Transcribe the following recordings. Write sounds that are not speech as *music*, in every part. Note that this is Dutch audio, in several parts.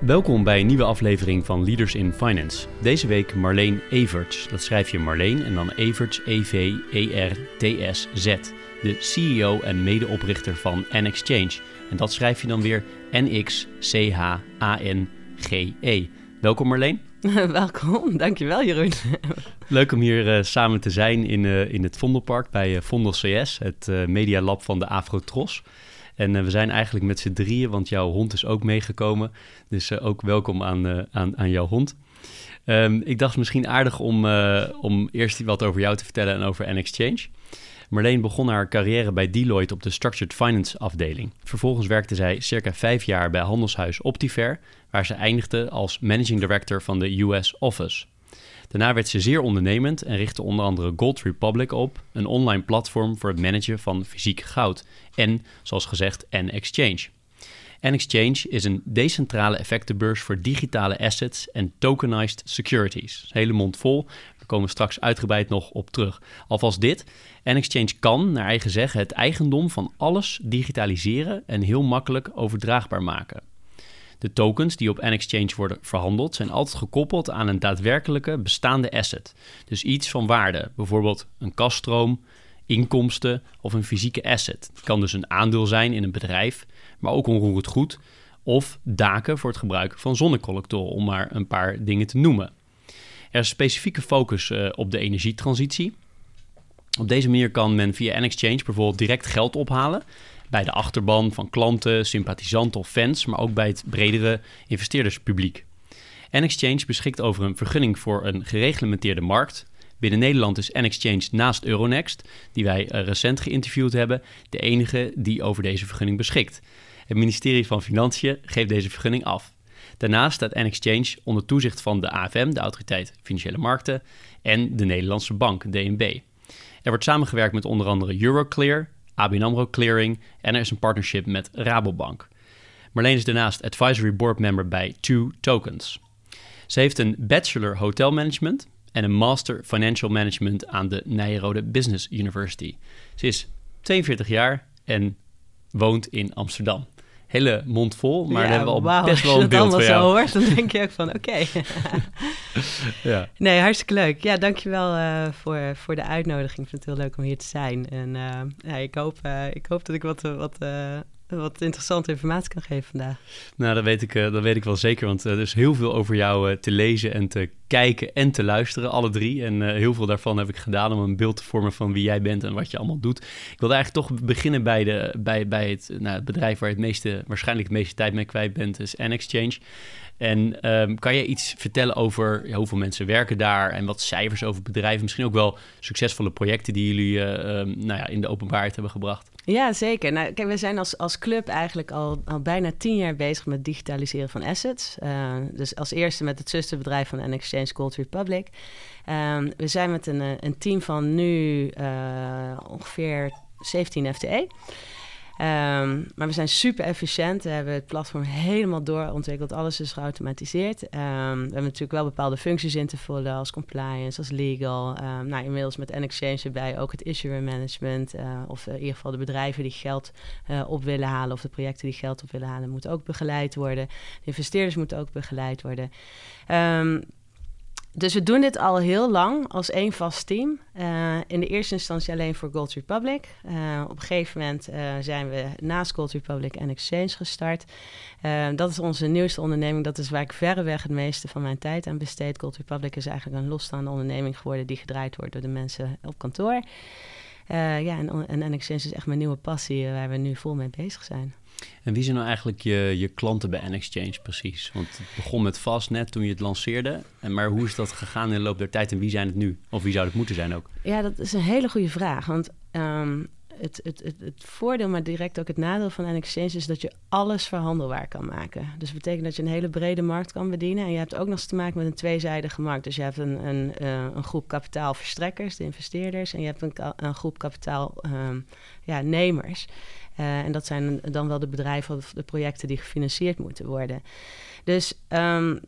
Welkom bij een nieuwe aflevering van Leaders in Finance. Deze week Marleen Everts. Dat schrijf je Marleen en dan Everts, E-V-E-R-T-S-Z. De CEO en medeoprichter van N-Exchange. En dat schrijf je dan weer N-X-C-H-A-N-G-E. Welkom Marleen. *laughs* Welkom, dankjewel Jeroen. *laughs* Leuk om hier uh, samen te zijn in, uh, in het Vondelpark bij uh, Vondel CS, het Media Lab van de Afrotros. En we zijn eigenlijk met z'n drieën, want jouw hond is ook meegekomen. Dus ook welkom aan, aan, aan jouw hond. Um, ik dacht misschien aardig om, om eerst wat over jou te vertellen en over N-Exchange. Marleen begon haar carrière bij Deloitte op de Structured Finance afdeling. Vervolgens werkte zij circa vijf jaar bij handelshuis Optiver, waar ze eindigde als managing director van de US Office. Daarna werd ze zeer ondernemend en richtte onder andere Gold Republic op, een online platform voor het managen van fysiek goud en, zoals gezegd, N-Exchange. N-Exchange is een decentrale effectenbeurs voor digitale assets en tokenized securities. Hele mond vol, we komen straks uitgebreid nog op terug. Alvast dit, N-Exchange kan, naar eigen zeggen, het eigendom van alles digitaliseren en heel makkelijk overdraagbaar maken. De tokens die op N-Exchange worden verhandeld zijn altijd gekoppeld aan een daadwerkelijke bestaande asset. Dus iets van waarde, bijvoorbeeld een kaststroom, inkomsten of een fysieke asset. Het kan dus een aandeel zijn in een bedrijf, maar ook onroerend goed of daken voor het gebruik van zonnecollectoren, om maar een paar dingen te noemen. Er is specifieke focus uh, op de energietransitie. Op deze manier kan men via N-Exchange bijvoorbeeld direct geld ophalen bij de achterban van klanten, sympathisanten of fans, maar ook bij het bredere investeerderspubliek. N-Exchange beschikt over een vergunning voor een gereglementeerde markt. Binnen Nederland is N-Exchange naast Euronext, die wij eh, recent geïnterviewd hebben, de enige die over deze vergunning beschikt. Het ministerie van Financiën geeft deze vergunning af. Daarnaast staat N-Exchange onder toezicht van de AFM, de Autoriteit Financiële Markten, en de Nederlandse Bank, DNB. Er wordt samengewerkt met onder andere Euroclear, ABN AMRO Clearing en er is een partnership met Rabobank. Marleen is daarnaast advisory board member bij Two Tokens. Ze heeft een bachelor hotel management en een master financial management aan de Nijrode Business University. Ze is 42 jaar en woont in Amsterdam hele mond vol, maar ja, dan hebben we al best wel een beeld van jou. zo hoort, dan denk je ook van oké. *laughs* ja. Nee, hartstikke leuk. Ja, dankjewel uh, voor, voor de uitnodiging. Ik vind het heel leuk om hier te zijn. En uh, ja, ik, hoop, uh, ik hoop dat ik wat, wat wat interessante informatie kan geven vandaag. Nou, dat weet ik, uh, dat weet ik wel zeker, want uh, er is heel veel over jou uh, te lezen en te kijken en te luisteren, alle drie. En heel veel daarvan heb ik gedaan om een beeld te vormen van wie jij bent en wat je allemaal doet. Ik wilde eigenlijk toch beginnen bij, de, bij, bij het, nou, het bedrijf waar je het meeste, waarschijnlijk het meeste tijd mee kwijt bent, is N-Exchange. En um, kan je iets vertellen over ja, hoeveel mensen werken daar en wat cijfers over bedrijven, misschien ook wel succesvolle projecten die jullie um, nou ja, in de openbaarheid hebben gebracht? Ja, zeker. Nou, kijk, we zijn als, als club eigenlijk al, al bijna tien jaar bezig met digitaliseren van assets. Uh, dus als eerste met het zusterbedrijf van N-Exchange Gold Republic. Um, we zijn met een, een team van nu uh, ongeveer 17 FTE. Um, maar we zijn super efficiënt. We hebben het platform helemaal doorontwikkeld. Alles is geautomatiseerd. Um, we hebben natuurlijk wel bepaalde functies in te vullen als compliance, als legal. Um, nou, inmiddels met N-Exchange erbij ook het issuer management. Uh, of in ieder geval de bedrijven die geld uh, op willen halen of de projecten die geld op willen halen, moeten ook begeleid worden. De investeerders moeten ook begeleid worden. Dus we doen dit al heel lang als één vast team. Uh, in de eerste instantie alleen voor Gold Republic. Uh, op een gegeven moment uh, zijn we naast Gold Republic en Exchange gestart. dat is onze nieuwste onderneming. Dat is waar ik verreweg het meeste van mijn tijd aan besteed. Gold Republic is eigenlijk een losstaande onderneming geworden die gedraaid wordt door de mensen op kantoor. ja, en, en, en Exchange is echt mijn nieuwe passie waar we nu vol mee bezig zijn. En wie zijn nou eigenlijk je, je klanten bij N-Exchange precies? Want het begon met Fastnet toen je het lanceerde. En maar hoe is dat gegaan in de loop der tijd en wie zijn het nu? Of wie zou het moeten zijn ook? Ja, dat is een hele goede vraag. Want um, het, het, het, het, voordeel, maar direct ook het nadeel van N-Exchange is dat je alles verhandelbaar kan maken. Dus dat betekent dat je een hele brede markt kan bedienen. En je hebt ook nog eens te maken met een tweezijdige markt. Dus je hebt een, een, uh, een groep kapitaalverstrekkers, de investeerders, en je hebt een, een groep kapitaalnemers. ja. Uh, en dat zijn dan wel de bedrijven of de projecten die gefinancierd moeten worden. Dus um,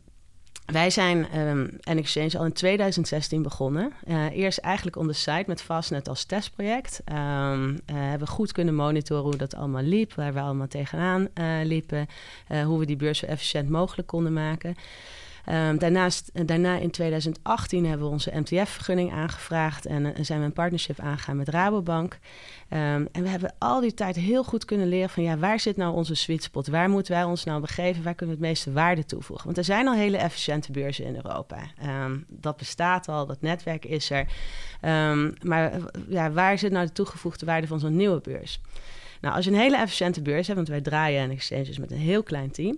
wij zijn um, N-Exchange al in 2016 begonnen. Uh, eerst eigenlijk on the site met Fastnet als testproject. Um, uh, hebben goed kunnen monitoren hoe dat allemaal liep, waar we allemaal tegenaan liepen, hoe we die beurs zo efficiënt mogelijk konden maken. Um, daarnaast, daarna in 2018 hebben we onze MTF-vergunning aangevraagd en zijn we een partnership aangegaan met Rabobank. Um, en we hebben al die tijd heel goed kunnen leren van ja, waar zit nou onze sweet spot? Waar moeten wij ons nou begeven? Waar kunnen we het meeste waarde toevoegen? Want er zijn al hele efficiënte beurzen in Europa. Um, dat bestaat al, dat netwerk is er. Maar ja, waar zit nou de toegevoegde waarde van zo'n nieuwe beurs? Nou, als je een hele efficiënte beurs hebt, want wij draaien en exchanges met een heel klein team.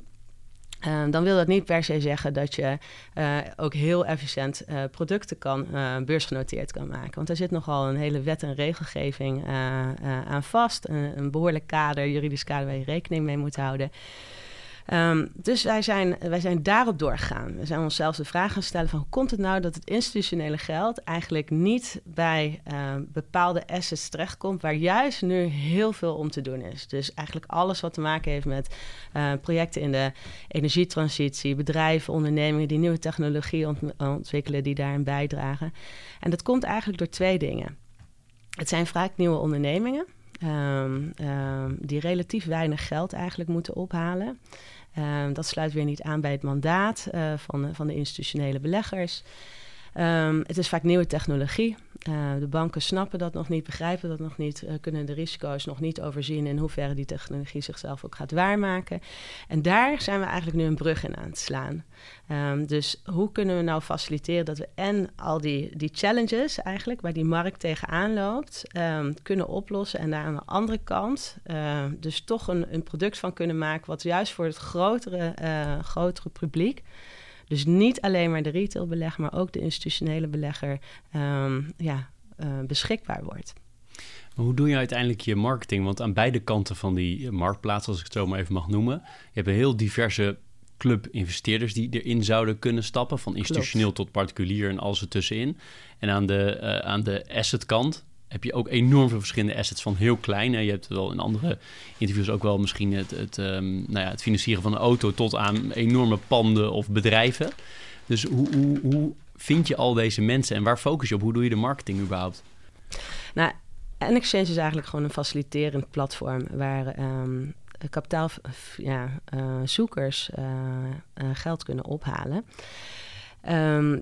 Uh, dan wil dat niet per se zeggen dat je uh, ook heel efficiënt uh, producten kan, beursgenoteerd kan maken. Want er zit nogal een hele wet en regelgeving aan vast. Een, een, behoorlijk kader, juridisch kader waar je rekening mee moet houden. Um, dus wij zijn, wij zijn daarop doorgegaan. We zijn onszelf de vraag gaan stellen van hoe komt het nou dat het institutionele geld eigenlijk niet bij uh, bepaalde assets terechtkomt waar juist nu heel veel om te doen is. Dus eigenlijk alles wat te maken heeft met uh, projecten in de energietransitie, bedrijven, ondernemingen die nieuwe technologie ont ontwikkelen die daarin bijdragen. En dat komt eigenlijk door twee dingen. Het zijn vaak nieuwe ondernemingen. Um, um, die relatief weinig geld eigenlijk moeten ophalen. Um, dat sluit weer niet aan bij het mandaat uh, van, van de institutionele beleggers. Um, het is vaak nieuwe technologie. Uh, de banken snappen dat nog niet, begrijpen dat nog niet, uh, kunnen de risico's nog niet overzien in hoeverre die technologie zichzelf ook gaat waarmaken. En daar zijn we eigenlijk nu een brug in aan het slaan. Um, dus hoe kunnen we nou faciliteren dat we en al die, die challenges eigenlijk waar die markt tegenaan loopt, um, kunnen oplossen en daar aan de andere kant uh, dus toch een, een product van kunnen maken wat juist voor het grotere, grotere publiek dus niet alleen maar de retailbelegger, maar ook de institutionele belegger um, ja, uh, beschikbaar wordt. Maar hoe doe je uiteindelijk je marketing? Want aan beide kanten van die marktplaats, als ik het zo maar even mag noemen, je hebt een heel diverse club investeerders die erin zouden kunnen stappen, van institutioneel Klopt. tot particulier en alles ertussenin. En aan de, uh, aan de asset kant heb je ook enorm veel verschillende assets van heel klein. Je hebt wel in andere interviews ook wel misschien het, het, um, nou ja, het financieren van een auto tot aan enorme panden of bedrijven. Dus hoe, hoe, hoe vind je al deze mensen en waar focus je op? Hoe doe je de marketing überhaupt? Nou, N-Exchange is eigenlijk gewoon een faciliterend platform waar um, kapitaalzoekers ja, uh, uh, geld kunnen ophalen. Um,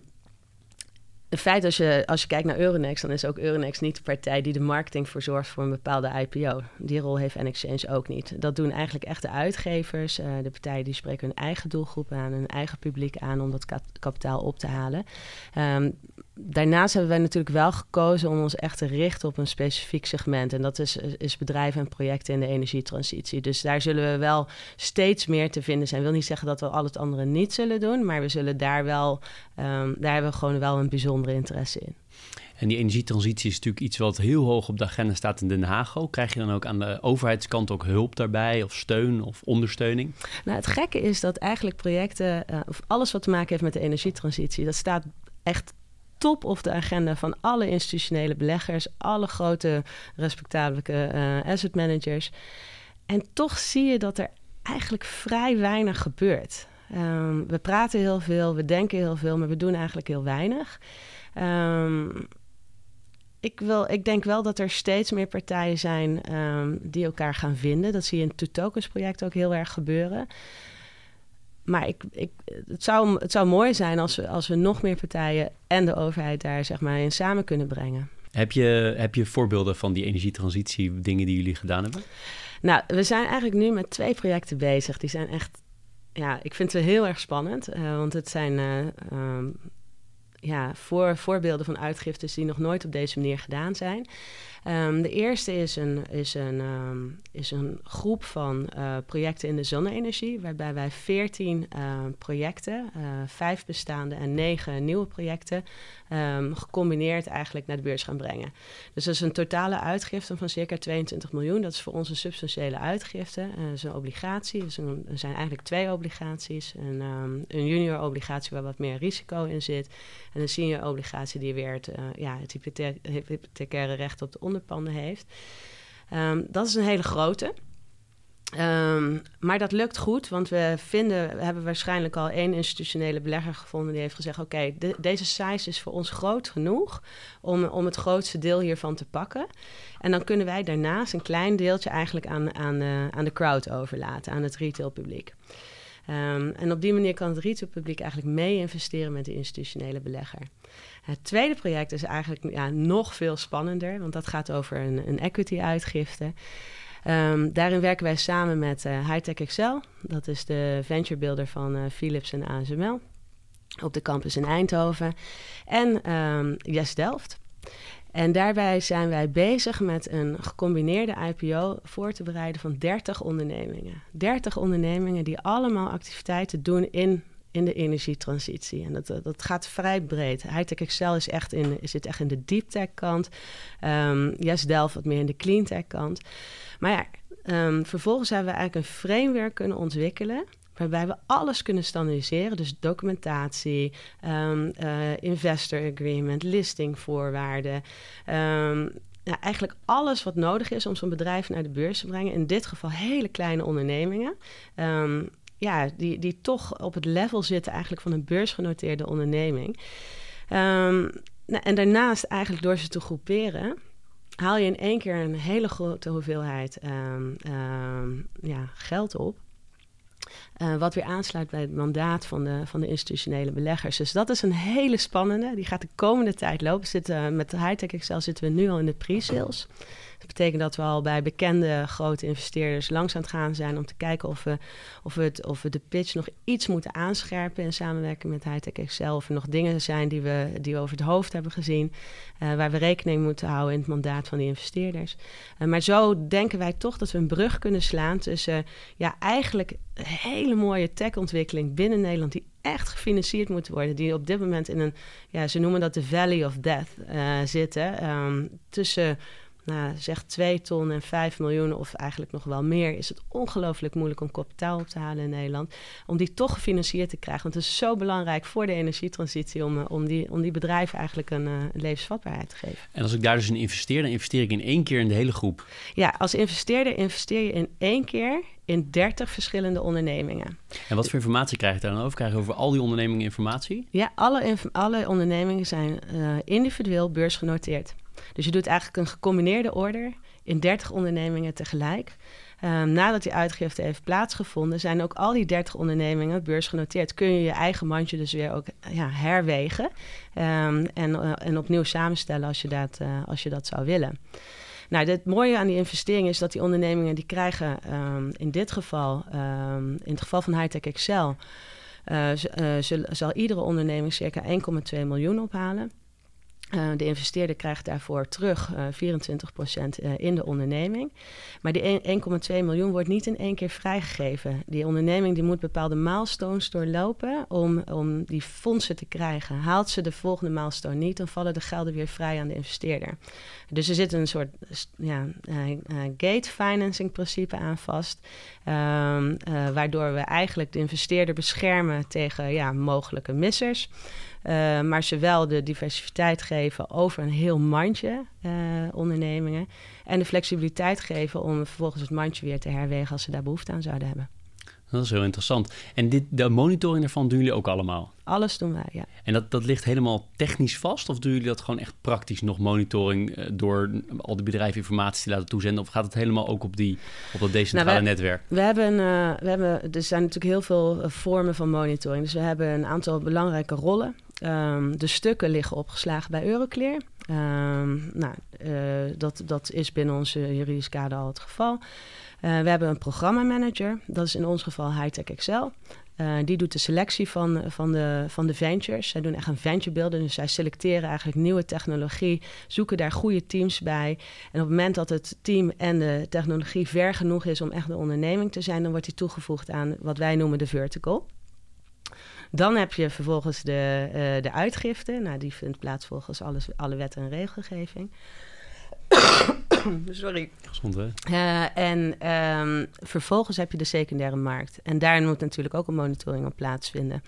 het feit als je, als je kijkt naar Euronext, dan is ook Euronext niet de partij die de marketing verzorgt voor een bepaalde IPO. Die rol heeft N-Exchange ook niet. Dat doen eigenlijk echt de uitgevers. Uh, de partijen die spreken hun eigen doelgroep aan, hun eigen publiek aan om dat kapitaal op te halen. Um, daarnaast hebben wij natuurlijk wel gekozen om ons echt te richten op een specifiek segment. En dat is, is bedrijven en projecten in de energietransitie. Dus daar zullen we wel steeds meer te vinden zijn. Ik wil niet zeggen dat we al het andere niet zullen doen, maar we zullen daar wel, um, daar hebben we gewoon wel een bijzondere interesse in. En die energietransitie is natuurlijk iets wat heel hoog op de agenda staat in Den Haag. Ook. Krijg je dan ook aan de overheidskant ook hulp daarbij, of steun of ondersteuning? Nou, het gekke is dat eigenlijk projecten, uh, of alles wat te maken heeft met de energietransitie, dat staat echt top of de agenda van alle institutionele beleggers, alle grote respectabele uh, asset managers. En toch zie je dat er eigenlijk vrij weinig gebeurt. Um, we praten heel veel, we denken heel veel, maar we doen eigenlijk heel weinig. Um, ik, wil, ik denk wel dat er steeds meer partijen zijn um, die elkaar gaan vinden. Dat zie je in het Tokens project ook heel erg gebeuren maar ik, ik, het, zou, het zou mooi zijn als we, als we nog meer partijen en de overheid daar zeg maar, in samen kunnen brengen. Heb je, heb je voorbeelden van die energietransitie, dingen die jullie gedaan hebben? Nou, we zijn eigenlijk nu met twee projecten bezig. Die zijn echt, ja, ik vind ze heel erg spannend. Uh, want het zijn uh, um, ja, voor, voorbeelden van uitgiftes die nog nooit op deze manier gedaan zijn. Um, de eerste is een, is een, um, is een groep van uh, projecten in de zonne-energie, waarbij wij 14 uh, projecten, uh, vijf bestaande en negen nieuwe projecten, gecombineerd eigenlijk naar de beurs gaan brengen. Dus dat is een totale uitgifte van circa 22 miljoen. Dat is voor ons een substantiële uitgifte. dat is een obligatie. Er zijn eigenlijk twee obligaties. Een, een junior obligatie waar wat meer risico in zit. En een senior obligatie die weer het, ja, het hypothecaire recht op de heeft. Um, dat is een hele grote. Um, maar dat lukt goed, want we vinden, we hebben waarschijnlijk al één institutionele belegger gevonden die heeft gezegd: Oké, de, deze size is voor ons groot genoeg om, om het grootste deel hiervan te pakken. En dan kunnen wij daarnaast een klein deeltje eigenlijk aan, aan, uh, aan de crowd overlaten, aan het retailpubliek. Um, en op die manier kan het retailpubliek eigenlijk mee investeren met de institutionele belegger. Het tweede project is eigenlijk ja, nog veel spannender, want dat gaat over een, een equity-uitgifte. Um, daarin werken wij samen met uh, Hightech Excel. Dat is de venture builder van uh, Philips en ASML op de campus in Eindhoven. En um, Yes Delft. En daarbij zijn wij bezig met een gecombineerde IPO voor te bereiden van 30 ondernemingen. 30 ondernemingen die allemaal activiteiten doen in in de energietransitie. En dat, dat gaat vrij breed. Hightech Excel is echt in, zit echt in de deep tech kant. Um, Delft wat meer in de clean tech kant. Maar ja, um, vervolgens hebben we eigenlijk een framework kunnen ontwikkelen waarbij we alles kunnen standaardiseren. Dus documentatie, um, uh, investor agreement, listingvoorwaarden. Um, ja, eigenlijk alles wat nodig is om zo'n bedrijf naar de beurs te brengen. In dit geval hele kleine ondernemingen. Ja, die, die toch op het level zitten eigenlijk van een beursgenoteerde onderneming. Um, nou, en daarnaast eigenlijk door ze te groeperen haal je in één keer een hele grote hoeveelheid um, um, ja, geld op. Uh, wat weer aansluit bij het mandaat van de, van de institutionele beleggers. Dus dat is een hele spannende. Die gaat de komende tijd lopen. Zitten, met de Hightech Excel zitten we nu al in de pre-sales. Dat betekent dat we al bij bekende grote investeerders langs aan het gaan zijn om te kijken of we, of we, het, of we de pitch nog iets moeten aanscherpen in samenwerking met Hightech Excel. Of er nog dingen zijn die we, die we over het hoofd hebben gezien, uh, waar we rekening moeten houden in het mandaat van die investeerders. Maar zo denken wij toch dat we een brug kunnen slaan tussen ja, eigenlijk een hele mooie techontwikkeling binnen Nederland die echt gefinancierd moet worden. Die op dit moment in een, ja, ze noemen dat de Valley of Death uh, zitten. Um, tussen nou, zeg 2 ton en 5 miljoen of eigenlijk nog wel meer, is het ongelooflijk moeilijk om kapitaal op te halen in Nederland. Om die toch gefinancierd te krijgen. Want het is zo belangrijk voor de energietransitie om, eh, om, die, om die bedrijven eigenlijk een, uh, levensvatbaarheid te geven. En als ik daar dus in investeer, dan investeer ik in één keer in de hele groep. Ja, als investeerder investeer je in één keer in 30 verschillende ondernemingen. En wat voor informatie krijg je daar dan over? Krijg je over al die ondernemingen informatie? Ja, alle, alle ondernemingen zijn uh, individueel beursgenoteerd. Dus je doet eigenlijk een gecombineerde order in 30 ondernemingen tegelijk. Um, nadat die uitgifte heeft plaatsgevonden, zijn ook al die 30 ondernemingen beursgenoteerd. Kun je je eigen mandje dus weer ook ja, herwegen um, en, uh, en opnieuw samenstellen als je dat, uh, als je dat zou willen. Nou, het mooie aan die investering is dat die ondernemingen die krijgen um, in dit geval, in het geval van Hightech Excel, zal iedere onderneming circa 1,2 miljoen ophalen. Uh, de investeerder krijgt daarvoor terug uh, 24% uh, in de onderneming. Maar die 1,2 miljoen wordt niet in één keer vrijgegeven. Die onderneming die moet bepaalde milestones doorlopen om, om die fondsen te krijgen. Haalt ze de volgende milestone niet, dan vallen de gelden weer vrij aan de investeerder. Dus er zit een soort ja, gate financing principe aan vast. Um, waardoor we eigenlijk de investeerder beschermen tegen ja, mogelijke missers. Uh, maar ze wel de diversiteit geven over een heel mandje uh, ondernemingen. En de flexibiliteit geven om vervolgens het mandje weer te herwegen als ze daar behoefte aan zouden hebben. Dat is heel interessant. En dit, de monitoring daarvan doen jullie ook allemaal? Alles doen wij, ja. En dat, dat ligt helemaal technisch vast? Of doen jullie dat gewoon echt praktisch nog monitoring uh, door al die bedrijven informatie te laten toezenden? Of gaat het helemaal ook op, die, op dat decentrale nou, we, netwerk? We hebben, uh, we hebben, er zijn natuurlijk heel veel vormen van monitoring. Dus we hebben een aantal belangrijke rollen. Ehm, de stukken liggen opgeslagen bij Euroclear. Um, nou, dat, dat is binnen onze juridische kader al het geval. We hebben een programmamanager, dat is in ons geval Hightech Excel. Uh, die doet de selectie van, van, de, van de ventures. Zij doen echt een venture. Dus zij selecteren eigenlijk nieuwe technologie, zoeken daar goede teams bij. En op het moment dat het team en de technologie ver genoeg is om echt een onderneming te zijn, dan wordt die toegevoegd aan wat wij noemen de vertical. Dan heb je vervolgens de, uh, de uitgifte. Nou, die vindt plaats volgens alles, alle wet en regelgeving. *coughs* Sorry. Uh, en um, vervolgens heb je de secundaire markt. En daar moet natuurlijk ook een monitoring op plaatsvinden.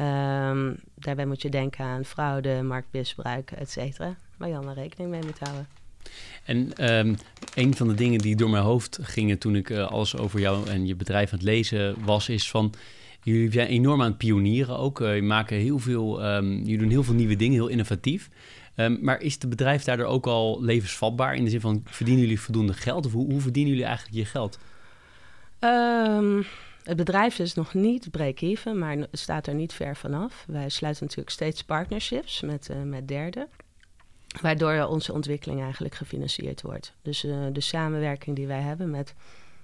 Um, daarbij moet je denken aan fraude, marktmisbruik, et cetera. Waar je allemaal rekening mee moet houden. En um, een van de dingen die door mijn hoofd gingen toen ik uh, alles over jou en je bedrijf aan het lezen was, is van jullie zijn enorm aan het pionieren ook. Uh, je maken heel veel, um, jullie doen heel veel nieuwe dingen, heel innovatief. Um, maar is het bedrijf daardoor ook al levensvatbaar in de zin van verdienen jullie voldoende geld? Of hoe, hoe verdienen jullie eigenlijk je geld? Um, het bedrijf is nog niet break-even, maar staat er niet ver vanaf. Wij sluiten natuurlijk steeds partnerships met, uh, met derden. Waardoor onze ontwikkeling eigenlijk gefinancierd wordt. Dus uh, de samenwerking die wij hebben met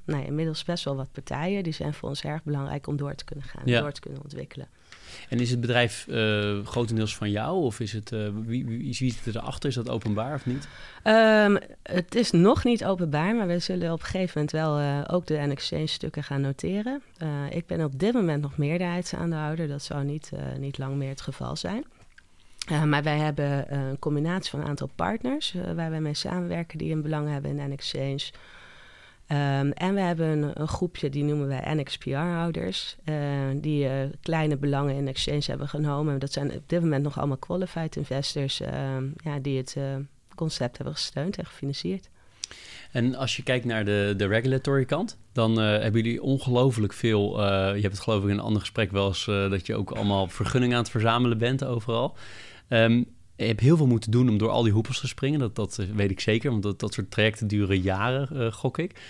nou, inmiddels best wel wat partijen, die zijn voor ons erg belangrijk om door te kunnen gaan, ja. door te kunnen ontwikkelen. En is het bedrijf uh, grotendeels van jou of is het, uh, wie, zit er erachter? Is dat openbaar of niet? Um, het is nog niet openbaar, maar we zullen op een gegeven moment wel uh, ook de NXC stukken gaan noteren. ik ben op dit moment nog meerderheidsaandeelhouder, dat zou niet, niet lang meer het geval zijn. maar wij hebben een combinatie van een aantal partners waar wij mee samenwerken die een belang hebben in NXChange. Um, en we hebben een, een, groepje, die noemen wij NXPR-houders, uh, die uh, kleine belangen in exchange hebben genomen. Dat zijn op dit moment nog allemaal qualified investors uh, ja, die het eh, concept hebben gesteund en gefinancierd. En als je kijkt naar de, de regulatory kant, dan hebben jullie ongelooflijk veel. je hebt het geloof ik in een ander gesprek wel eens dat je ook allemaal vergunningen aan het verzamelen bent overal. Um, je hebt heel veel moeten doen om door al die hoepels te springen. Dat, dat weet ik zeker, want dat, soort trajecten duren jaren, uh, gok ik.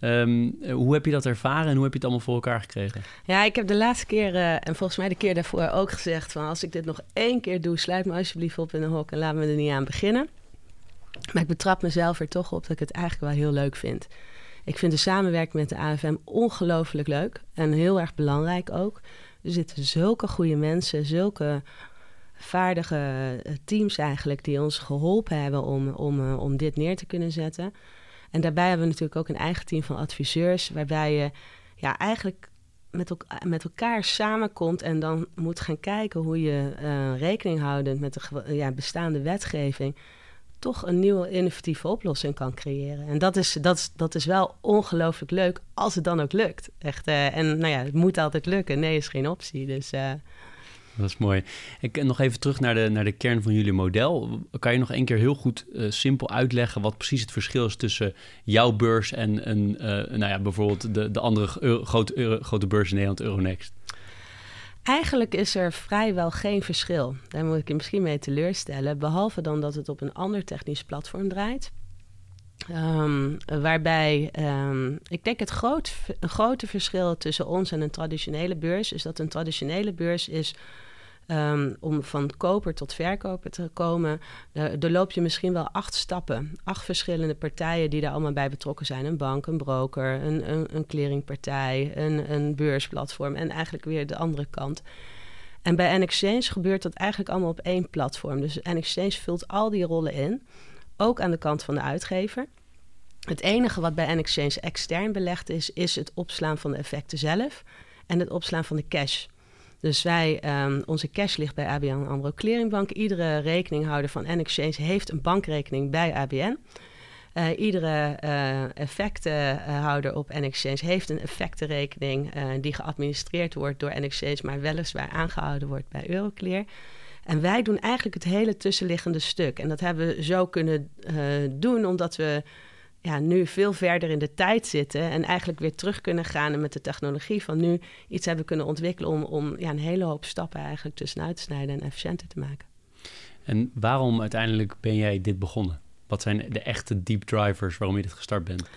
Um, hoe heb je dat ervaren en hoe heb je het allemaal voor elkaar gekregen? Ja, ik heb de laatste keer en volgens mij de keer daarvoor ook gezegd: van als ik dit nog één keer doe, sluit me alsjeblieft op in een hok en laat me er niet aan beginnen. Maar ik betrap mezelf er toch op dat ik het eigenlijk wel heel leuk vind. Ik vind de samenwerking met de AFM ongelooflijk leuk en heel erg belangrijk ook. Er zitten zulke goede mensen, zulke vaardige eh, teams eigenlijk die ons geholpen hebben om, om, uh, om dit neer te kunnen zetten. En daarbij hebben we natuurlijk ook een eigen team van adviseurs, waarbij je ja, eigenlijk met, elkaar, met elkaar samenkomt en dan moet gaan kijken hoe je uh, rekening houdend met de ja, bestaande wetgeving toch een nieuwe innovatieve oplossing kan creëren. En dat is, dat is, dat is wel ongelooflijk leuk als het dan ook lukt. Echt, en nou ja, het moet altijd lukken. Nee is geen optie. Dus dat is mooi. Ik nog even terug naar de, naar de kern van jullie model. Kan je nog een keer heel goed uh, simpel uitleggen wat precies het verschil is tussen jouw beurs en een, uh, nou ja, bijvoorbeeld de, de andere grote, grote beurs in Nederland, Euronext? Eigenlijk is er vrijwel geen verschil. Daar moet ik je misschien mee teleurstellen. Behalve dan dat het op een ander technisch platform draait. Um, waarbij um, ik denk het groot, grote verschil tussen ons en een traditionele beurs is dat een traditionele beurs is Um, om van koper tot verkoper te komen, er loop je misschien wel acht stappen. Acht verschillende partijen die daar allemaal bij betrokken zijn. Een bank, een broker, een, een, een clearingpartij, een, een beursplatform en eigenlijk weer de andere kant. En bij NXchange gebeurt dat eigenlijk allemaal op één platform. Dus NXchange vult al die rollen in, ook aan de kant van de uitgever. Het enige wat bij NXchange extern belegd is, is het opslaan van de effecten zelf en het opslaan van de cash. Dus wij, um, onze cash ligt bij ABN AMRO Clearingbank. Iedere rekeninghouder van N-Exchange heeft een bankrekening bij ABN. Eh, iedere uh, effectenhouder op N-Exchange heeft een effectenrekening uh, die geadministreerd wordt door N-Exchange, maar weliswaar aangehouden wordt bij Euroclear. En wij doen eigenlijk het hele tussenliggende stuk. En dat hebben we zo kunnen doen omdat we ja, nu veel verder in de tijd zitten en eigenlijk weer terug kunnen gaan en met de technologie van nu iets hebben kunnen ontwikkelen om, om ja, een hele hoop stappen eigenlijk tussenuit te snijden en efficiënter te maken. En waarom uiteindelijk ben jij dit begonnen? Wat zijn de echte deep drivers waarom je dit gestart bent?